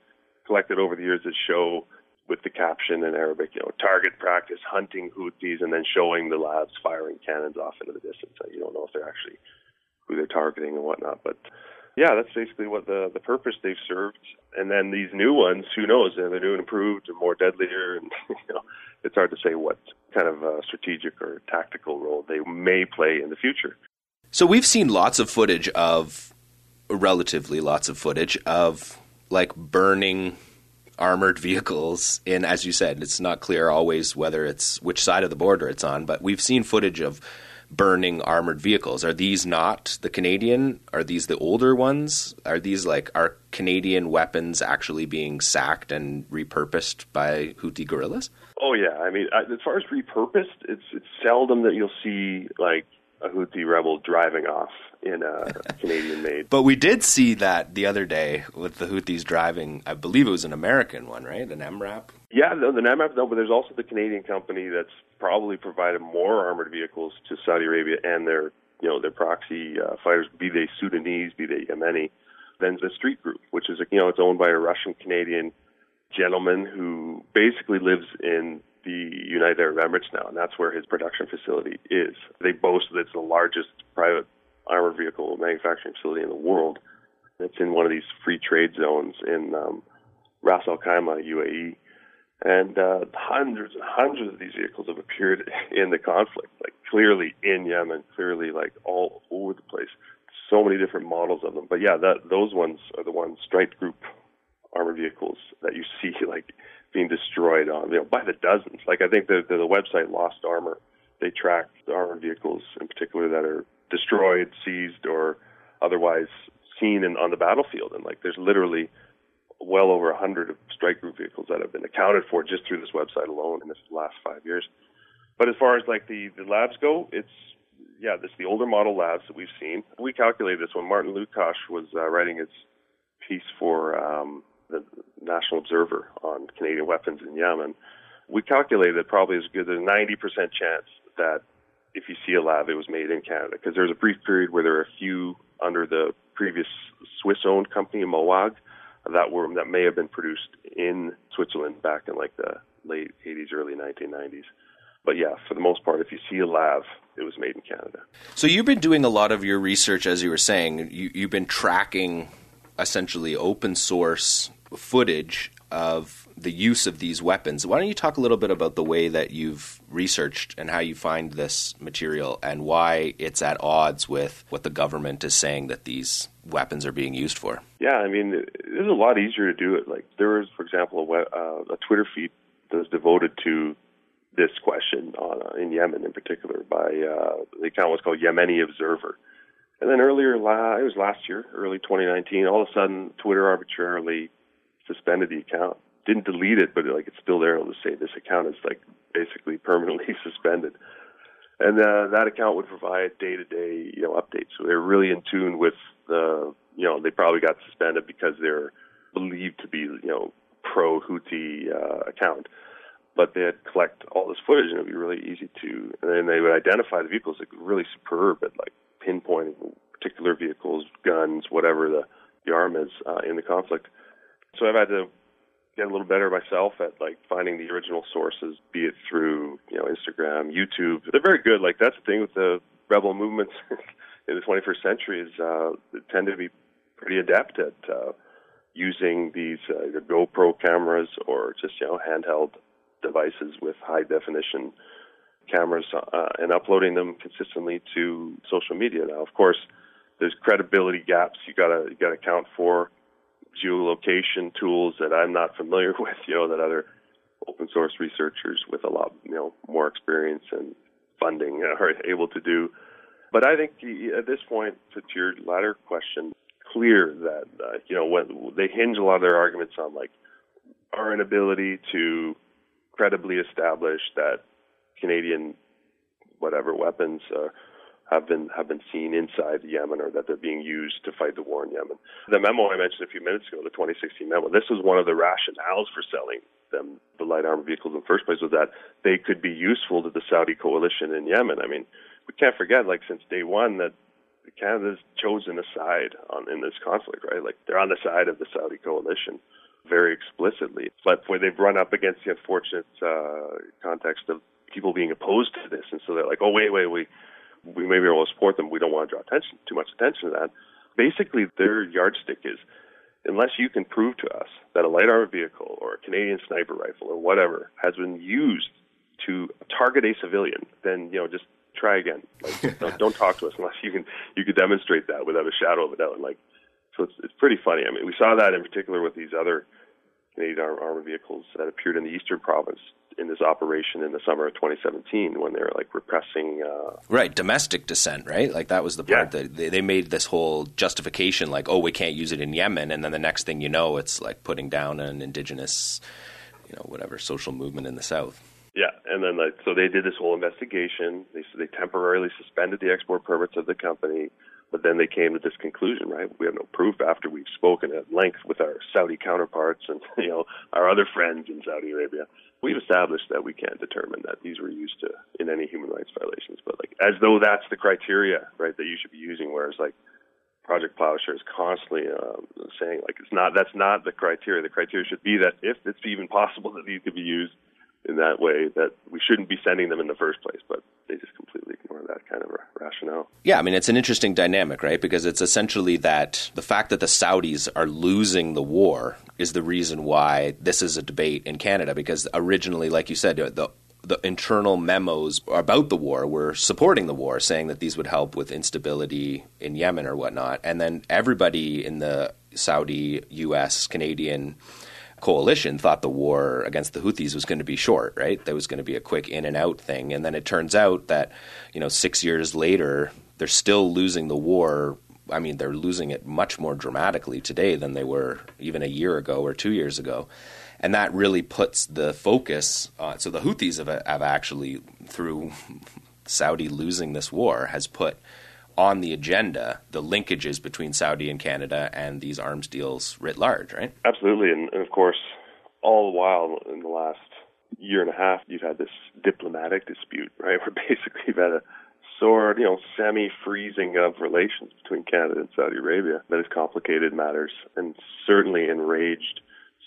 collected over the years that show with the caption in Arabic, you know, target practice hunting Houthis, and then showing the LAVs firing cannons off into the distance. You don't know if they're actually who they're targeting and whatnot, but yeah, that's basically what the the purpose they've served. And then these new ones, who knows? They're new and improved and more deadlier, and *laughs* you know, it's hard to say what kind of uh, strategic or tactical role they may play in the future. So we've seen lots of footage of, relatively lots of footage of like burning armored vehicles in as you said it's not clear always whether it's which side of the border it's on but we've seen footage of burning armored vehicles are these not the canadian are these the older ones are these like are canadian weapons actually being sacked and repurposed by houthi guerrillas oh yeah i mean as far as repurposed it's it's seldom that you'll see like a Houthi rebel driving off in a *laughs* Canadian made. But we did see that the other day with the Houthis driving. I believe it was an American one, right? An MRAP. Yeah, the, the MRAP. No, but there's also the Canadian company that's probably provided more armored vehicles to Saudi Arabia and their you know their proxy uh, fighters, be they Sudanese, be they Yemeni, than the Streit Group, which is you know it's owned by a Russian Canadian gentleman who basically lives in the United Arab Emirates now, and that's where his production facility is. They boast that it's the largest private armored vehicle manufacturing facility in the world. It's in one of these free trade zones in um, Ras Al Khaimah, UAE. And uh, hundreds and hundreds of these vehicles have appeared *laughs* in the conflict, like clearly in Yemen, clearly like all over the place. So many different models of them. But yeah, that those ones are the ones Streit Group armored vehicles that you see *laughs* like being destroyed on you know by the dozens. Like I think the the, the website Lost Armor they track the armored vehicles in particular that are destroyed, seized, or otherwise seen in, on the battlefield. And like there's literally well over a hundred Streit Group vehicles that have been accounted for just through this website alone in the last five years. But as far as like the the LAVs go, it's yeah, this the older model LAVs that we've seen. We calculated this when Martin Lukacs was uh, writing his piece for um, the National Observer on Canadian weapons in Yemen, we calculated probably as good as a 90% chance that if you see a LAV, it was made in Canada. Because there was a brief period where there were a few under the previous Swiss-owned company, MOWAG, that were that may have been produced in Switzerland back in like the late 80s, early 1990s. But yeah, for the most part, if you see a lav, it was made in Canada. So you've been doing a lot of your research, as you were saying. You, you've been tracking essentially open source footage of the use of these weapons. Why don't you talk a little bit about the way that you've researched and how you find this material and why it's at odds with what the government is saying that these weapons are being used for? Yeah, I mean, it's a lot easier to do it. Like there was, for example, a, uh, a Twitter feed that was devoted to this question on, uh, in Yemen in particular by uh, the account was called Yemeni Observer. And then earlier, it was last year, early 2019, all of a sudden Twitter arbitrarily suspended the account. Didn't delete it, but like it's still there. It'll just say this account is like basically permanently *laughs* suspended. And uh, that account would provide day-to-day, you know, updates. So they're really in tune with the, you know, they probably got suspended because they're believed to be, you know, pro Houthi uh, account. But they'd collect all this footage, and it'd be really easy to. And then they would identify the vehicles, like really superb at like pinpointing particular vehicles, guns, whatever the the arm is uh, in the conflict. So I've had to get a little better myself at like finding the original sources, be it through you know Instagram, YouTube. They're very good. Like that's the thing with the rebel movements *laughs* in the 21st century is uh, they tend to be pretty adept at uh, using these uh, GoPro cameras or just you know handheld devices with high definition cameras uh, and uploading them consistently to social media. Now, of course, there's credibility gaps you gotta you gotta account for geolocation tools that I'm not familiar *laughs* with, you know, that other open source researchers with a lot, you know, more experience and funding *laughs* are able to do. But I think at this point, to your latter question, clear that uh, you know when they hinge a lot of their arguments on like our inability to credibly establish that Canadian whatever weapons uh, have been have been seen inside Yemen or that they're being used to fight the war in Yemen. The memo I mentioned a few minutes ago, the 2016 memo, this was one of the rationales for selling them the light armored vehicles in the first place was that they could be useful to the Saudi coalition in Yemen. I mean, we can't forget, like since day one, that Canada's chosen a side on in this conflict, right? Like they're on the side of the Saudi coalition very explicitly. But where they've run up against the unfortunate uh, context of people being opposed to this, and so they're like, oh wait, wait, wait, we may be able to support them. We don't want to draw attention too much attention to that. Basically, their yardstick is unless you can prove to us that a light armored vehicle or a Canadian sniper rifle or whatever has been used to target a civilian, then you know just try again. Like, *laughs* don't, don't talk to us unless you can you can demonstrate that without a shadow of a doubt. And like, so it's it's pretty funny. I mean, we saw that in particular with these other Canadian armored vehicles that appeared in the eastern province in this operation in the summer of 2017 when they were like repressing uh, right domestic dissent right like that was the part yeah. that they, they made this whole justification like oh we can't use it in Yemen and then the next thing you know it's like putting down an indigenous you know whatever social movement in the south yeah and then like so they did this whole investigation they they temporarily suspended the export permits of the company but then they came to this conclusion, right? We have no proof after we've spoken at length with our Saudi counterparts and *laughs* you know our other friends in Saudi Arabia. We've established that we can't determine that these were used to in any human rights violations, but like as though that's the criteria, right? That you should be using. Whereas like Project Plowshare is constantly uh, saying like it's not that's not the criteria. The criteria should be that if it's even possible that these could be used in that way, that we shouldn't be sending them in the first place. But they just completely ignore that kind of rationale. Yeah, I mean, it's an interesting dynamic, right? Because it's essentially that the fact that the Saudis are losing the war is the reason why this is a debate in Canada. Because originally, like you said, the the internal memos about the war were supporting the war, saying that these would help with instability in Yemen or whatnot. And then everybody in the Saudi, U.S., Canadian coalition thought the war against the Houthis was going to be short, right? That was going to be a quick in and out thing. And then it turns out that, you know, six years later, they're still losing the war. I mean, they're losing it much more dramatically today than they were even a year ago or two years ago. And that really puts the focus. So the Houthis have, have actually, through Saudi losing this war, has put on the agenda the linkages between Saudi and Canada and these arms deals writ large, right? Absolutely, and, and of course, all the while in the last year and a half, you've had this diplomatic dispute, right? *laughs* Where basically you've had a sort, you know, semi-freezing of relations between Canada and Saudi Arabia that has complicated matters and certainly enraged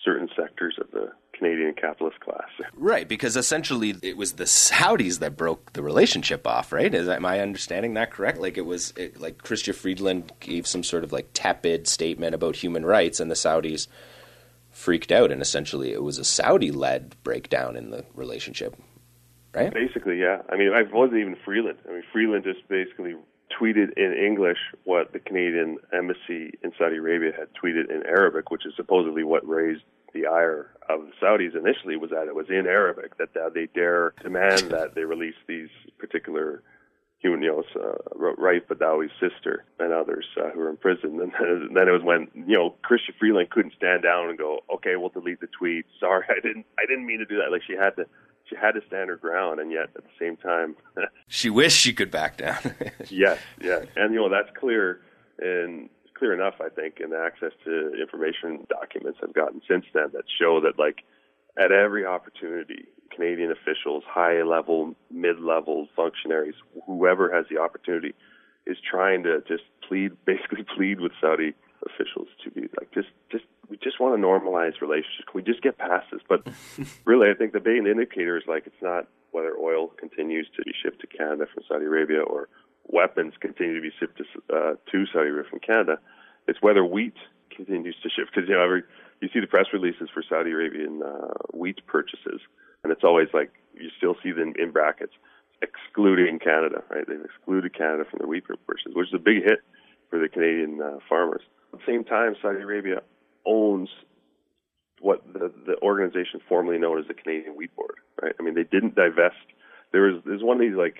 certain sectors of the Canadian capitalist class. Right, because essentially it was the Saudis that broke the relationship off, right? Is am I understanding that correct? Like it was it, like Chrystia Freeland gave some sort of like tepid statement about human rights, and the Saudis freaked out, and essentially it was a Saudi-led breakdown in the relationship, right? Basically, yeah. I mean, it wasn't even Freeland. I mean, Freeland just basically tweeted in English what the Canadian embassy in Saudi Arabia had tweeted in Arabic, which is supposedly what raised the ire of the Saudis initially was that it was in Arabic that they dare demand that they release these particular human, you know, uh, Raif Badawi's sister and others uh, who were in prison. And then it was when you know Chrystia Freeland couldn't stand down and go, okay, we'll delete the tweet. Sorry, *laughs* I didn't, I didn't mean to do that. Like she had to, she had to stand her ground, and yet at the same time, *laughs* she wished she could back down. *laughs* yes, yeah, and you know that's clear and clear enough, I think, and access to information documents I've gotten since then that show that, like, at every opportunity, Canadian officials, high level, mid level functionaries, whoever has the opportunity, is trying to just plead, *laughs* basically plead with Saudi officials to be like, just, just, we just want to normalize relationships. Can we just get past this? But *laughs* really, I think the main indicator is like, it's not whether oil continues to be shipped to Canada from Saudi Arabia or weapons continue to be shipped to, uh, to Saudi Arabia from Canada. It's whether wheat continues to shift because you know every you see the press releases for Saudi Arabian uh, wheat purchases, and it's always like you still see them in brackets, excluding Canada. Right? They've excluded Canada from the wheat purchases, which is a big hit for the Canadian uh, farmers. At the same time, Saudi Arabia owns what the, the organization formerly known as the Canadian Wheat Board, right? I mean, they didn't divest. There was there's one of these like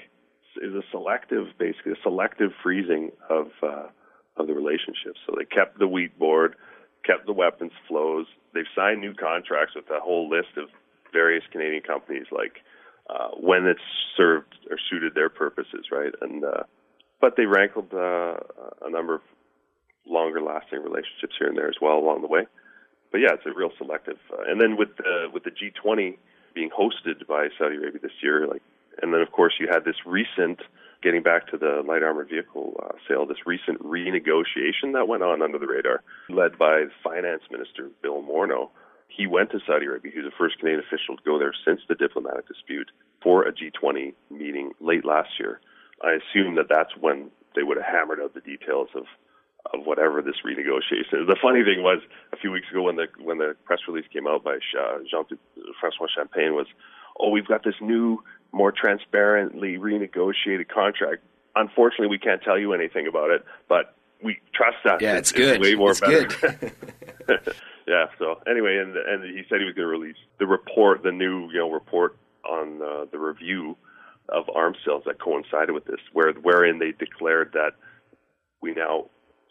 is a selective, basically a selective freezing of uh, of the relationship. So they kept the wheat board, kept the weapons flows. They've signed new contracts with a whole list of various Canadian companies, like uh, when it's served or suited their purposes, right? And uh, but they rankled uh, a number of longer lasting relationships here and there as well along the way. But yeah, it's a real selective. Uh, and then with the with the G20 being hosted by Saudi Arabia this year, like, and then of course you had this recent getting back to the light armored vehicle uh, sale, this recent renegotiation that went on under the radar, led by Finance Minister Bill Morneau. He went to Saudi Arabia. He was the first Canadian official to go there since the diplomatic dispute for a G20 meeting late last year. I assume that that's when they would have hammered out the details of of whatever this renegotiation is. The funny thing was a few weeks ago when the when the press release came out by Jean Francois Champagne was, oh, we've got this new, more transparently renegotiated contract. Unfortunately, we can't tell you anything about it, but we trust us. Yeah, it's, it's good. way more it's better. *laughs* *laughs* yeah. So anyway, and and he said he was going to release the report, the new you know report on uh, the review of arms sales that coincided with this, where wherein they declared that we now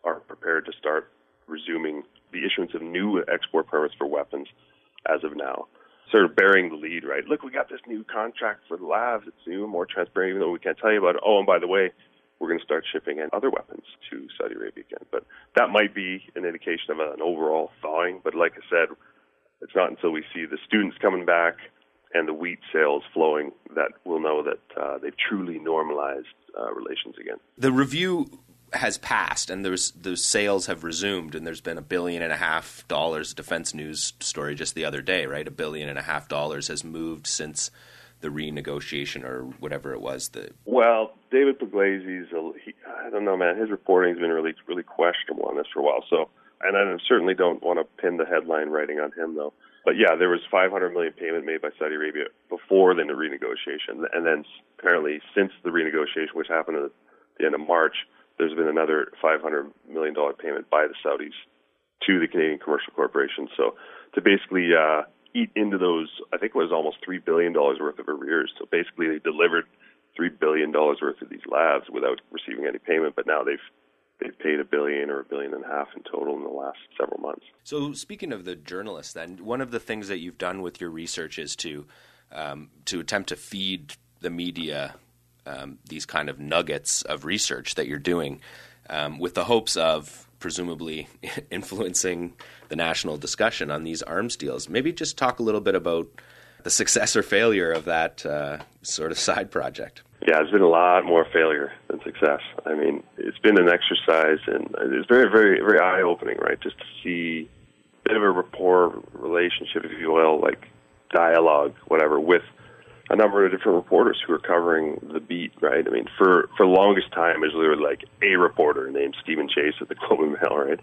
are prepared to start resuming the issuance of new export permits for weapons as of now. Sort of bearing the lead, right? Look, we got this new contract for the LAVs. It's new, more transparent, even though we can't tell you about it. Oh, and by the way, we're going to start shipping in other weapons to Saudi Arabia again. But that might be an indication of an overall thawing. But like I said, it's not until we see the students coming back and the wheat sales flowing that we'll know that uh, they've truly normalized uh, relations again. The review has passed and there's the sales have resumed and there's been a billion and a half dollars defense news story just the other day right? A billion and a half dollars has moved since the renegotiation or whatever it was the well david pugliese's he, i don't know man his reporting's been really really questionable on this for a while so and i certainly don't want to pin the headline writing on him though. But yeah there was 500 million payment made by saudi arabia before the renegotiation and then apparently since the renegotiation which happened at the end of march there's been another $500 million payment by the Saudis to the Canadian Commercial Corporation. So to basically uh, eat into those, I think it was almost $3 billion worth of arrears. So basically they delivered $3 billion worth of these LAVs without receiving any payment, but now they've they've paid a billion or a billion and a half in total in the last several months. So speaking of the journalists, then one of the things that you've done with your research is to um, to attempt to feed the media um, these kind of nuggets of research that you're doing um, with the hopes of presumably *laughs* influencing the national discussion on these arms deals. Maybe just talk a little bit about the success or failure of that uh, sort of *laughs* side project. Yeah, it's been a lot more failure than success. I mean, it's been an exercise, and it's very, very, very eye opening, right? Just to see a bit of a rapport relationship, if you will, like dialogue, whatever, with a number of different reporters who are covering the beat, right? I mean, for for the longest time, it was literally like a reporter named Stephen Chase at the *laughs* Globe and Mail, right?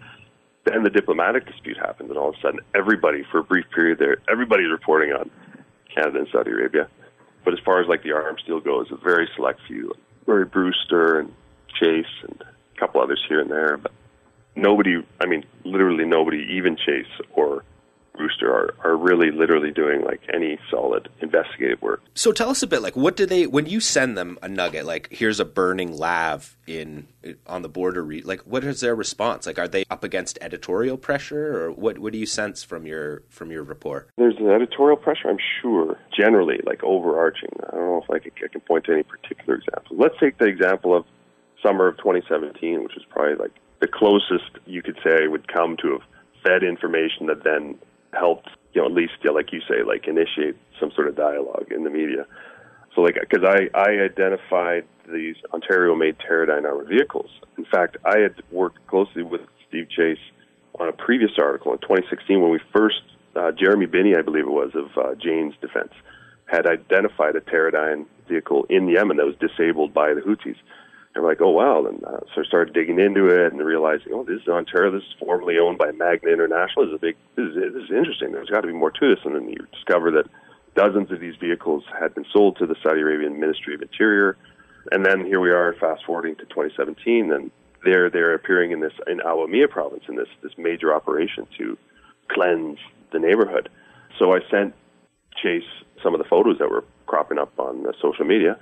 Then the diplomatic dispute happened, and all of a sudden, everybody, for a brief period there, everybody's reporting on Canada and Saudi Arabia. But as far as like the arms deal goes, a very select few, like Murray Brewster and Chase and a couple others here and there, but nobody, I mean, literally nobody, even Chase or Brewster are, are really literally doing like any solid investigative work. So tell us a bit like what do they when you send them a nugget like here's a burning lav in on the border like what is their response like are they up against editorial pressure or what what do you sense from your from your report? There's an editorial pressure I'm sure generally like overarching. I don't know if I can, I can point to any particular example. Let's take the example of summer of 2017 which is probably like the closest you could say would come to have fed information that then helped, you know, at least, like you say, like initiate some sort of dialogue in the media. So, like, because I, I identified these Ontario-made Terradyne armored vehicles. In fact, I had worked closely with Steve Chase on a previous article in 2016 when we first, uh, Jeremy Binnie, I believe it was, of uh, Jane's Defense, had identified a Terradyne vehicle in Yemen that was disabled by the Houthis and we're like, oh wow. And uh, so I started digging into it and realizing, oh, this is Ontario. This is formerly owned by Magna International. This is a big. This is, this is interesting. There's got to be more to this. And then you discover that dozens of these vehicles had been sold to the Saudi Arabian Ministry of Interior. And then here we are, fast forwarding to 2017, and they're they're appearing in this in Awamia province in this this major operation to cleanse the neighborhood. So I sent Chase some of the photos that were cropping up on social media,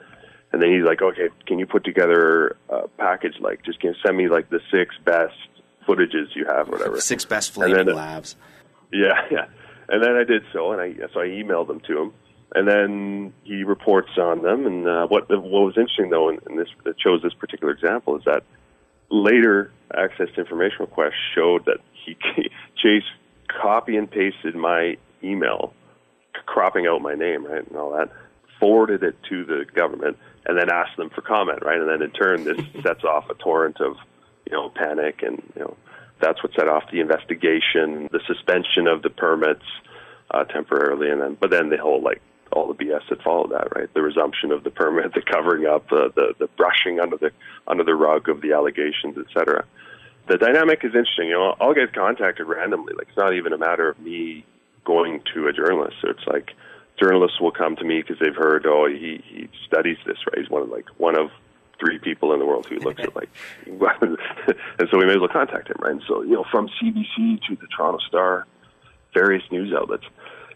and then he's like, "Okay, can you put together a package? Like, just can you send me like the six best footages you have, or whatever." Six best flaming then, uh, LAVs. Yeah, *laughs* yeah. And then I did so, and I so I emailed them to him, and then he reports on them. And uh, what what was interesting though, and, and this that chose this particular example is that later access to information requests showed that he *laughs* Chase copy and pasted my email, cropping out my name, right, and all that, forwarded it to the government, and then asked them for comment, right, and then in turn this *laughs* sets off a torrent of you know panic and you know that's what set off the investigation, the suspension of the permits uh, temporarily, and then but then the whole like all the BS that followed that, right? The resumption of the permit, *laughs* the covering up, uh, the the brushing under the under the rug of the allegations, etc. The dynamic is interesting. You know, I'll get contacted randomly. Like it's not even a matter of me going to a journalist. So it's like journalists will come to me because they've heard, oh, he he studies this, right? He's one of like one of three people in the world who looks *laughs* at like, *laughs* and so we may as well contact him, right? And so you know, from CBC to the Toronto Star, various news outlets,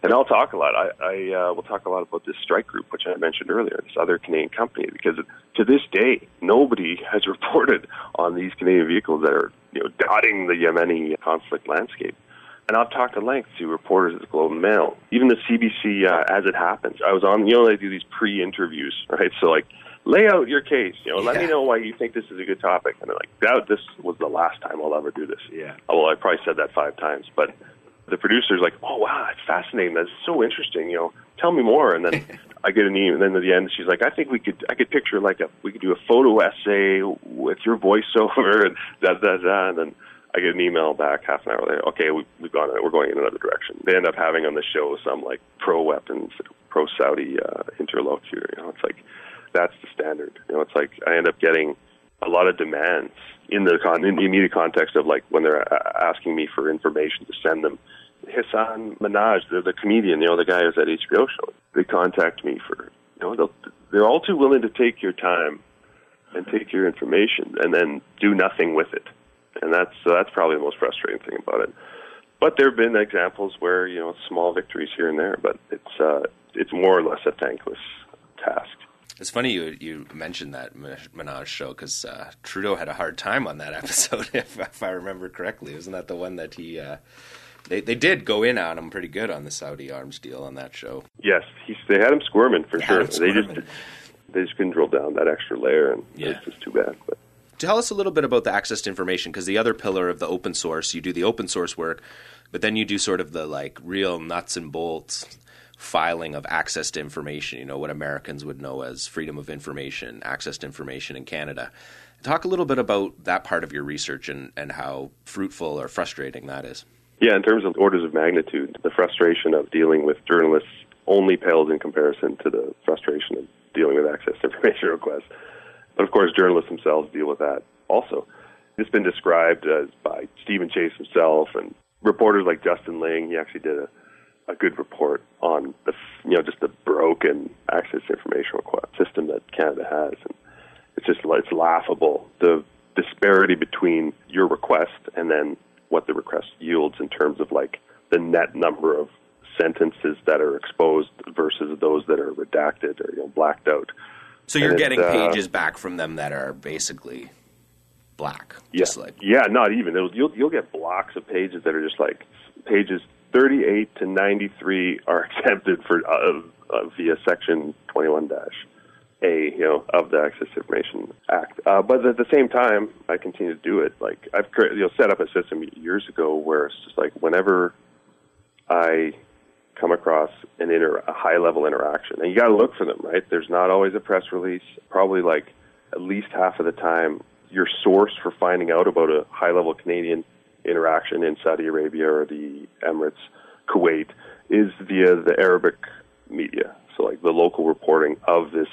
and I'll talk a lot. I, I uh, will talk a lot about this Streit Group, which I mentioned earlier, this other Canadian company, because to this day, nobody has *laughs* reported on these Canadian vehicles that are you know dotting the Yemeni conflict landscape. And I've talked at length to reporters at the Globe and Mail, even the CBC uh, as it happens. I was on, you know, they do these pre-interviews, right? So like lay out your case. You know, let me know why you think this is a good topic. And they're like, that, this was the last time I'll ever do this. Yeah. Oh, well, I probably said that five times, but the producer's like, oh wow, that's fascinating. That's so interesting. You know, tell me more. And then *laughs* I get an email. And then at the end, she's like, I think we could, I could picture like a, we could do a photo essay with your voiceover and da da da. And then I get an email back half an hour later. Okay, we, we've gone, we're going in another direction. They end up having on the show some like pro weapons, pro Saudi uh, interlocutor. You know, it's like that's the standard. You know, it's like I end up getting a lot of demands in the con- in the immediate context of like when they're asking me for information to send them. Hasan Minhaj, the, the comedian, you know, the guy who's at HBO show, they contact me for, you know, they'll, they're all too willing to take your time and take your information and then do nothing with it. And that's uh, that's probably the most frustrating thing about it. But there have been examples where you know small victories here and there, but it's uh, it's more or less a thankless task. It's funny you you mentioned that Minhaj show because uh, Trudeau had a hard time on that *laughs* episode, if, if, I remember correctly. Isn't that the one that he? Uh, they they did go in on him pretty good on the Saudi arms deal on that show. Yes, he, they had him squirming for they sure. They just they just couldn't drill down that extra layer, and yeah. it's just too bad. But tell us a little bit about the access to information because the other pillar of the open source, you do the open source work, but then you do sort of the like real nuts and bolts filing of access to information, you know, what Americans would know as freedom of information, access to information in Canada. Talk a little bit about that part of your research and, and how fruitful or frustrating that is. Yeah, in terms of orders of magnitude, the frustration of dealing with journalists only pales in comparison to the frustration of dealing with access to information *laughs* requests. But of course, journalists themselves deal with that also. It's been described as by Stephen Chase himself and reporters like Justin Ling. He actually did a a good report on the you know just the broken access information system that Canada has, and it's just it's laughable the disparity between your request and then what the request yields in terms of like the net number of sentences that are exposed versus those that are redacted or you know blacked out. So you're getting uh, pages back from them that are basically black. Yeah, like. yeah, not even. It'll, you'll you'll get blocks of pages that are just like pages 38 to 93 are *laughs* exempted for uh, uh, via Section 21 dash A, you know, of the Access Information Act. Uh, but at the same time, I continue to do it. Like I've you know set up a system years ago where it's just like whenever I come across an inter a high level interaction, and you got to look for them, right? There's not always a press release. Probably like at least half of the time, your source for finding out about a high level Canadian interaction in Saudi Arabia or the Emirates, Kuwait, is via the Arabic media. So like the local reporting of this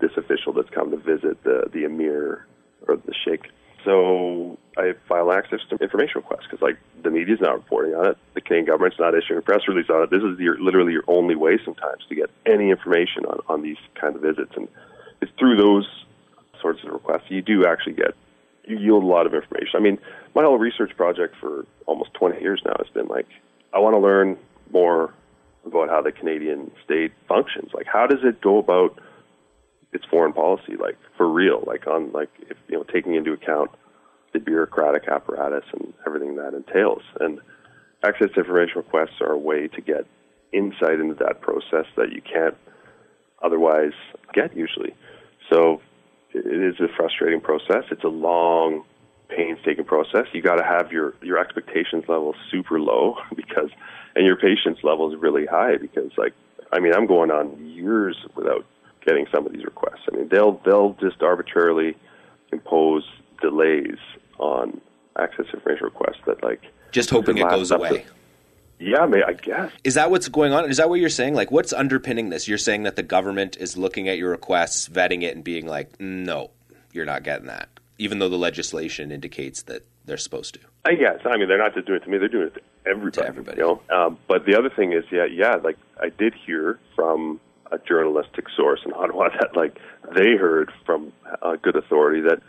this official that's come to visit the the emir or the sheikh. So I file access to information requests because like the media's not reporting on it, the Canadian government's not issuing a press release on it. This is your, literally your only way sometimes to get any information on on these kind of visits, and it's through those sorts of requests you do actually get you yield a lot of information. I mean, my whole research project for almost 20 years now has been like, I want to learn more about how the Canadian state functions. Like, how does it go about its foreign policy, like for real, like on like if you know taking into account the bureaucratic apparatus and everything that entails. And access to information requests are a way to get insight into that process that you can't otherwise get usually. So it is a frustrating process. It's a long, painstaking process. You got to have your your expectations level super low *laughs* because, and your patience level is really high because, like, I mean, I'm going on years without getting some of these requests. I mean, they'll they'll just arbitrarily impose delays on access information requests that like just hoping it goes away. To, yeah, may I guess. Is that what's going on? Is that what you're saying? Like, what's underpinning this? You're saying that the government is looking at your requests, vetting it, and being like, "No, you're not getting that," even though the legislation indicates that they're supposed to. I guess. I mean, they're not just doing it to me; they're doing it to everybody. To everybody. You know? Um, but the other thing is, yeah, yeah. Like I did hear from a journalistic source in Ottawa *laughs* that, like, they heard from a good authority that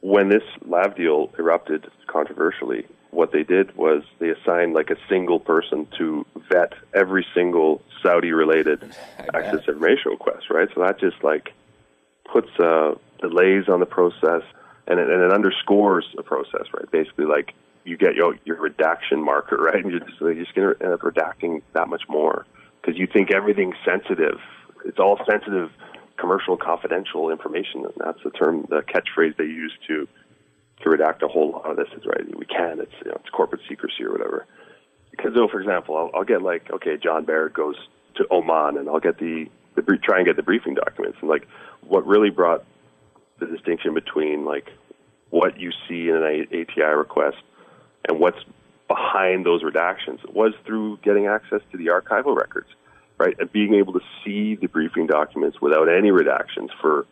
when this LAV deal erupted controversially, what they did was they assigned like a single person to vet every single Saudi related access *laughs* information request, right? So that just like puts uh, delays on the process and it, and it underscores the process, right? Basically, like you get your, your redaction marker, *laughs* right? And you're just, you're just going to end up redacting that much more because you think everything's sensitive. It's all sensitive commercial confidential information, and that's the term, the catchphrase they use to to redact a whole lot of this. Is right, we can. It's you know, it's corporate secrecy or whatever. Because so, for example, I'll, I'll get like, okay, John Baird goes to Oman, and I'll get the, the try and get the briefing documents, and like what really brought the distinction between like what you see in an ATI request and what's behind those redactions was through getting access to the archival records right? And being able to see the briefing documents without any redactions for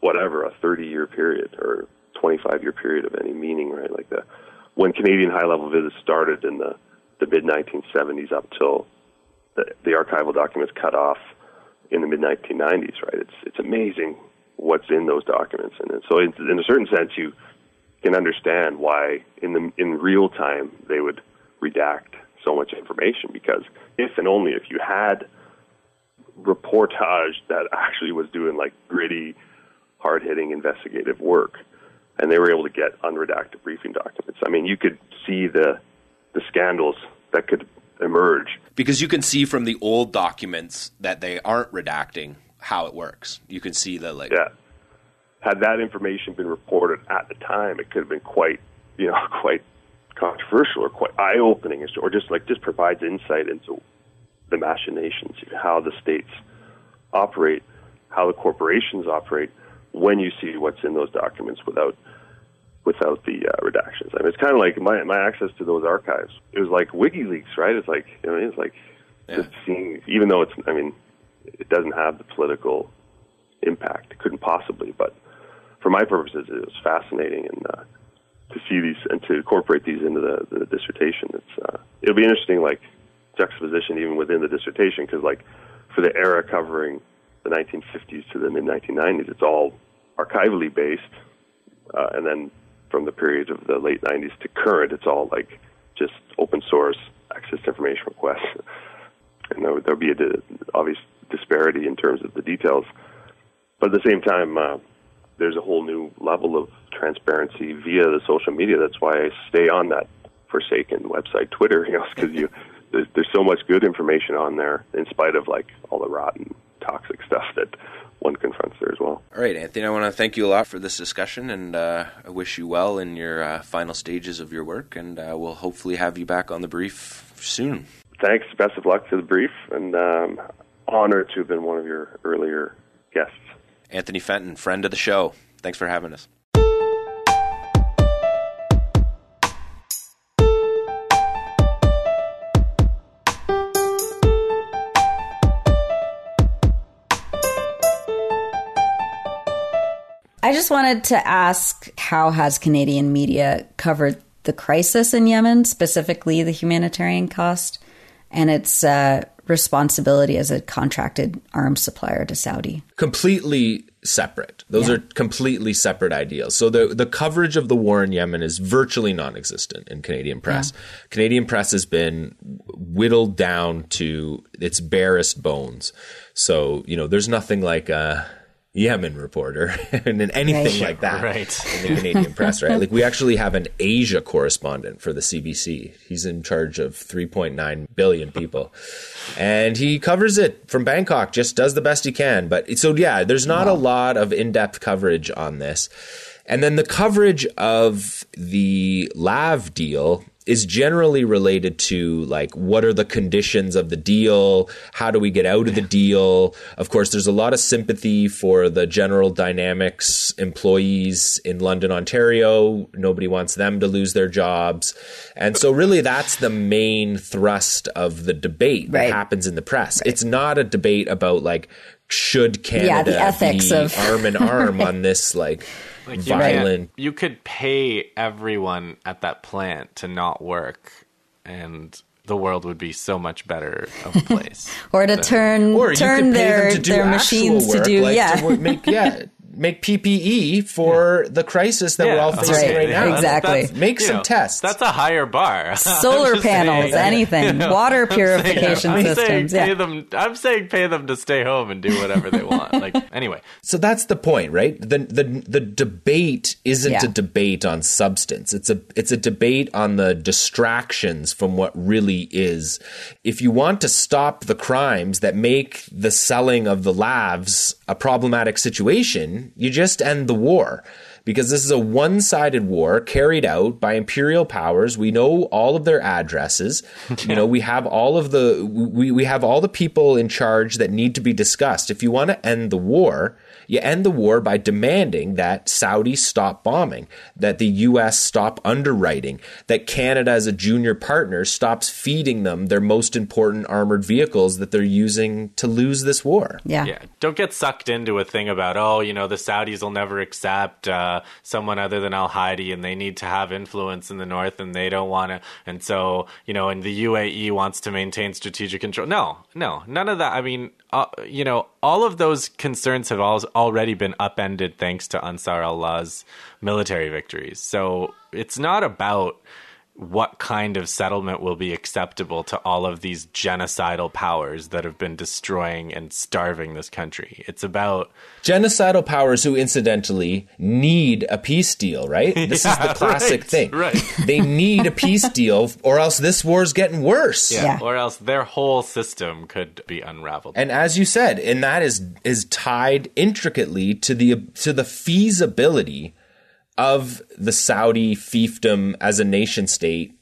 whatever, a 30 year period or 25 year period of any meaning, right? Like the, when Canadian high level visits started in the, the mid 1970s up till the, the archival documents cut off in the mid 1990s, right? It's, it's amazing what's in those documents. And so in, in a certain sense, you can understand why in the, in real time they would redact so much information because if and only if you had reportage that actually was doing like gritty, hard hitting investigative work. And they were able to get unredacted briefing documents. I mean, you could see the the scandals that could emerge because you can see from the old documents that they aren't redacting how it works. You can see the like yeah. Had that information been reported at the time, it could have been quite you know *laughs* quite controversial or quite eye opening, or just like just provides insight into the machinations, how the states operate, how the corporations operate when you see what's in those documents without without the uh, redactions. I mean, it's kind of like my my access to those archives. It was like WikiLeaks, right? It's like you know, it's like yeah. just seeing, even though it's, I mean, it doesn't have the political impact. It couldn't possibly, but for my purposes, it was fascinating and. Uh, to see these and to incorporate these into the, the dissertation, it's uh, it'll be interesting. Like juxtaposition even within the dissertation because like for the era covering the 1950s to the mid 1990s, it's all archivally based, uh, and then from the period of the late 90s to current, it's all like just open source access to information requests, *laughs* and there there'll be a obvious disparity in terms of the details, but at the same time. Uh, there's a whole new level of transparency via the social media. That's why I stay on that forsaken website, Twitter, *laughs* you know, because you there's, there's so much good information on there in spite of like all the rotten toxic *laughs* stuff that one confronts there as well. All right, Anthony, I want to thank you a lot for this discussion, and uh, I wish you well in your uh, final stages of your work, and uh, we'll hopefully have you back on the brief soon. Thanks. Best of luck to the brief, and um, honored to have been one of your earlier guests. Anthony Fenton, friend of the show. Thanks for having us. I just wanted to ask how has Canadian media covered the crisis in Yemen, specifically the humanitarian cost and its uh, responsibility as a contracted arms supplier to Saudi? Completely separate. Those yeah. are completely separate ideals. So the the coverage of the war in Yemen is virtually non-existent in Canadian press. Yeah. Canadian press has been whittled down to its barest bones. So, you know, there's nothing like uh Yemen reporter *laughs* and anything like that right. in the Canadian press, right? Like we *laughs* actually have an Asia correspondent for the CBC. He's in charge of 3.9 billion people. and he covers it from Bangkok, just does the best he can. But so yeah, there's not wow. a lot of in-depth coverage on this. And then the coverage of the Lav deal is generally related to like what are the conditions of the deal? How do we get out of the deal? Of course there's a lot of sympathy for the general dynamics employees in london ontario. Nobody wants them to lose their jobs. And so really that's the main thrust of the debate that happens in the press. Right. it's not a debate about like should canada yeah, the ethics be of arm in arm on this like like you violent. you could pay everyone at that plant to not work, and the world would be so much better of a *laughs* place. or to turn or turn their their machines work, to do like yeah to make yeah make PPE for yeah. the crisis that yeah, we're all facing right, right now. Exactly. make some know, tests. That's a higher bar. *laughs* Solar panels, saying, anything, *laughs* you know, water purification I'm systems. Saying, yeah. them, I'm saying pay them to stay home and do whatever they want. *laughs* Like anyway. So that's the point, right? The the the debate isn't a debate on substance. It's a it's a debate on the distractions from what really is. If you want to stop the crimes that make the selling of the LAVs a problematic situation, you just end the war. Because this is a one sided war carried out by imperial powers. We know all of their addresses. *laughs* you know, we have all of the we, we have all the people in charge that need to be discussed. If you want to end the war, you end the war by demanding that Saudi stop bombing, that the U.S. stop underwriting, that Canada, as a junior partner, stops feeding them their most important armored vehicles that they're using to lose this war. Yeah. Yeah. Don't get sucked into a thing about, oh, you know, the Saudis will never accept uh, someone other than Al Hadi and they need to have influence in the north and they don't want to. And so, you know, and the UAE wants to maintain strategic control. No, no, none of that. I mean, uh, you know, all of those concerns have all, already been upended thanks to Ansar Allah's military victories. So it's not about what kind of settlement will be acceptable to all of these genocidal powers that have been destroying and starving this country. It's about genocidal powers who incidentally need a peace deal, right? *laughs* This yeah, is the classic right, thing. Right. *laughs* they need a peace deal or else this war's getting worse. Yeah, yeah. Or else their whole system could be unraveled. And as you said, and that is is tied intricately to the to the feasibility of the Saudi fiefdom as a nation state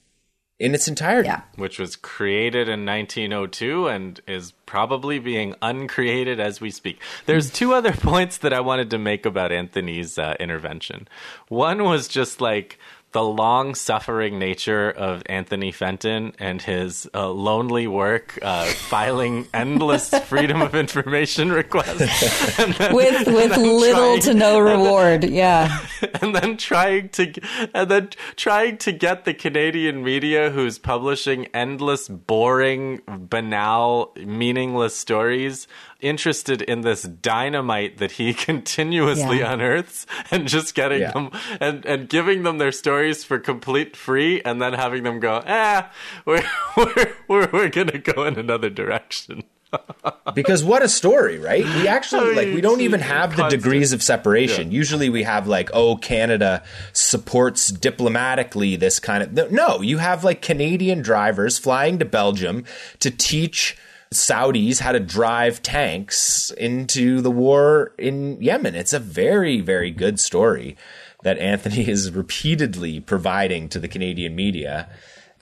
in its entirety. Yeah. Which was created in 1902 and is probably being uncreated as we speak. There's two *laughs* other points that I wanted to make about Anthony's uh, intervention. One was just like the long suffering nature of Anthony Fenton and his uh, lonely work uh, filing *laughs* endless freedom of information requests. *laughs* Then, with with little trying, to no reward then, yeah. *laughs* and then trying to and then trying to get the Canadian media who's publishing endless boring banal meaningless stories interested in this dynamite that he *laughs* continuously yeah. unearths and just getting yeah. them and, and giving them their stories for complete free and then having them go, ah, we're, *laughs* we're, we're, we're going to go in another direction. *laughs* because what a story, right? We actually like we don't even have the degrees of separation. Yeah. Usually we have like oh Canada supports diplomatically this kind of No, you have like Canadian drivers flying to Belgium to teach Saudis how to drive tanks into the war in Yemen. It's a very, very good story that Anthony *laughs* is repeatedly providing to the Canadian media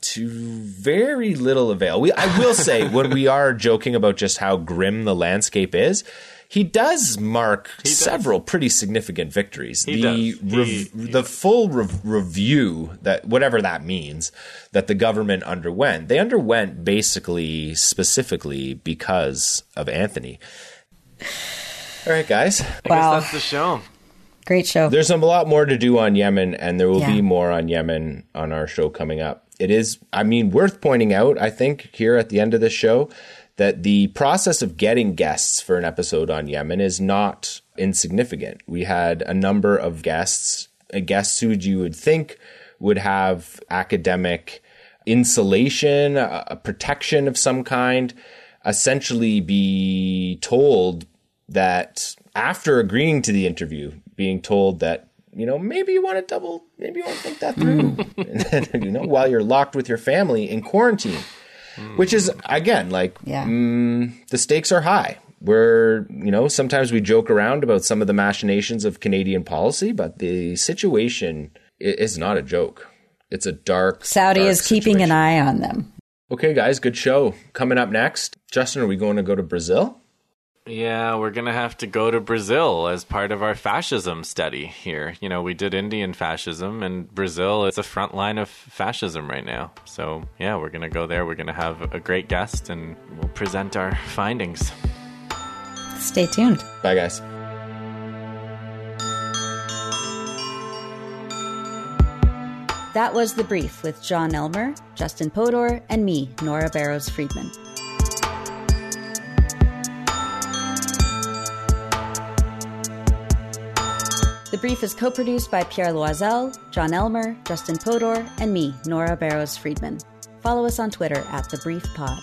to very little avail. We, I will say, *laughs* when we are joking about just how grim the landscape is, he does mark he does. several pretty significant victories. He the rev- he, the full review that whatever that means that the government underwent, they underwent basically specifically because of Anthony. All right, guys. I wow. guess that's the show. Great show. There's a lot more to do on Yemen, and there will yeah. be more on Yemen on our show coming up. It is, I mean, worth pointing out, I think, here at the end of this show that the process of getting guests for an episode on Yemen is not insignificant. We had a number of guests, uh, guests who you would think would have academic insulation, a, a protection of some kind, essentially be told that after agreeing to the interview, being told that you know maybe you want to double, maybe you want to think that through, and *laughs* then, *laughs* you know while you're locked with your family in quarantine, which is again like Yeah. mm, the stakes are high. We're, you know, sometimes we joke around about some of the machinations of Canadian policy, but the situation is not a joke. It's a dark. Saudi dark is keeping an eye on them. Okay, guys, good show. Coming up next, Justin, are we going to go to Brazil? Yeah, we're going to have to go to Brazil as part of our fascism study here. You know, we did Indian fascism, and Brazil is the front line of fascism right now. So, yeah, we're going to go there. We're going to have a great guest, and we'll present our findings. Stay tuned. Bye, guys. That was The Brief with Jon Elmer, Justin Podur, and me, Nora Barrows Friedman. The Brief is co produced by Pierre Loisel, Jon Elmer, Justin Podur, and me, Nora Barrows Friedman. Follow us on Twitter at The Brief Pod.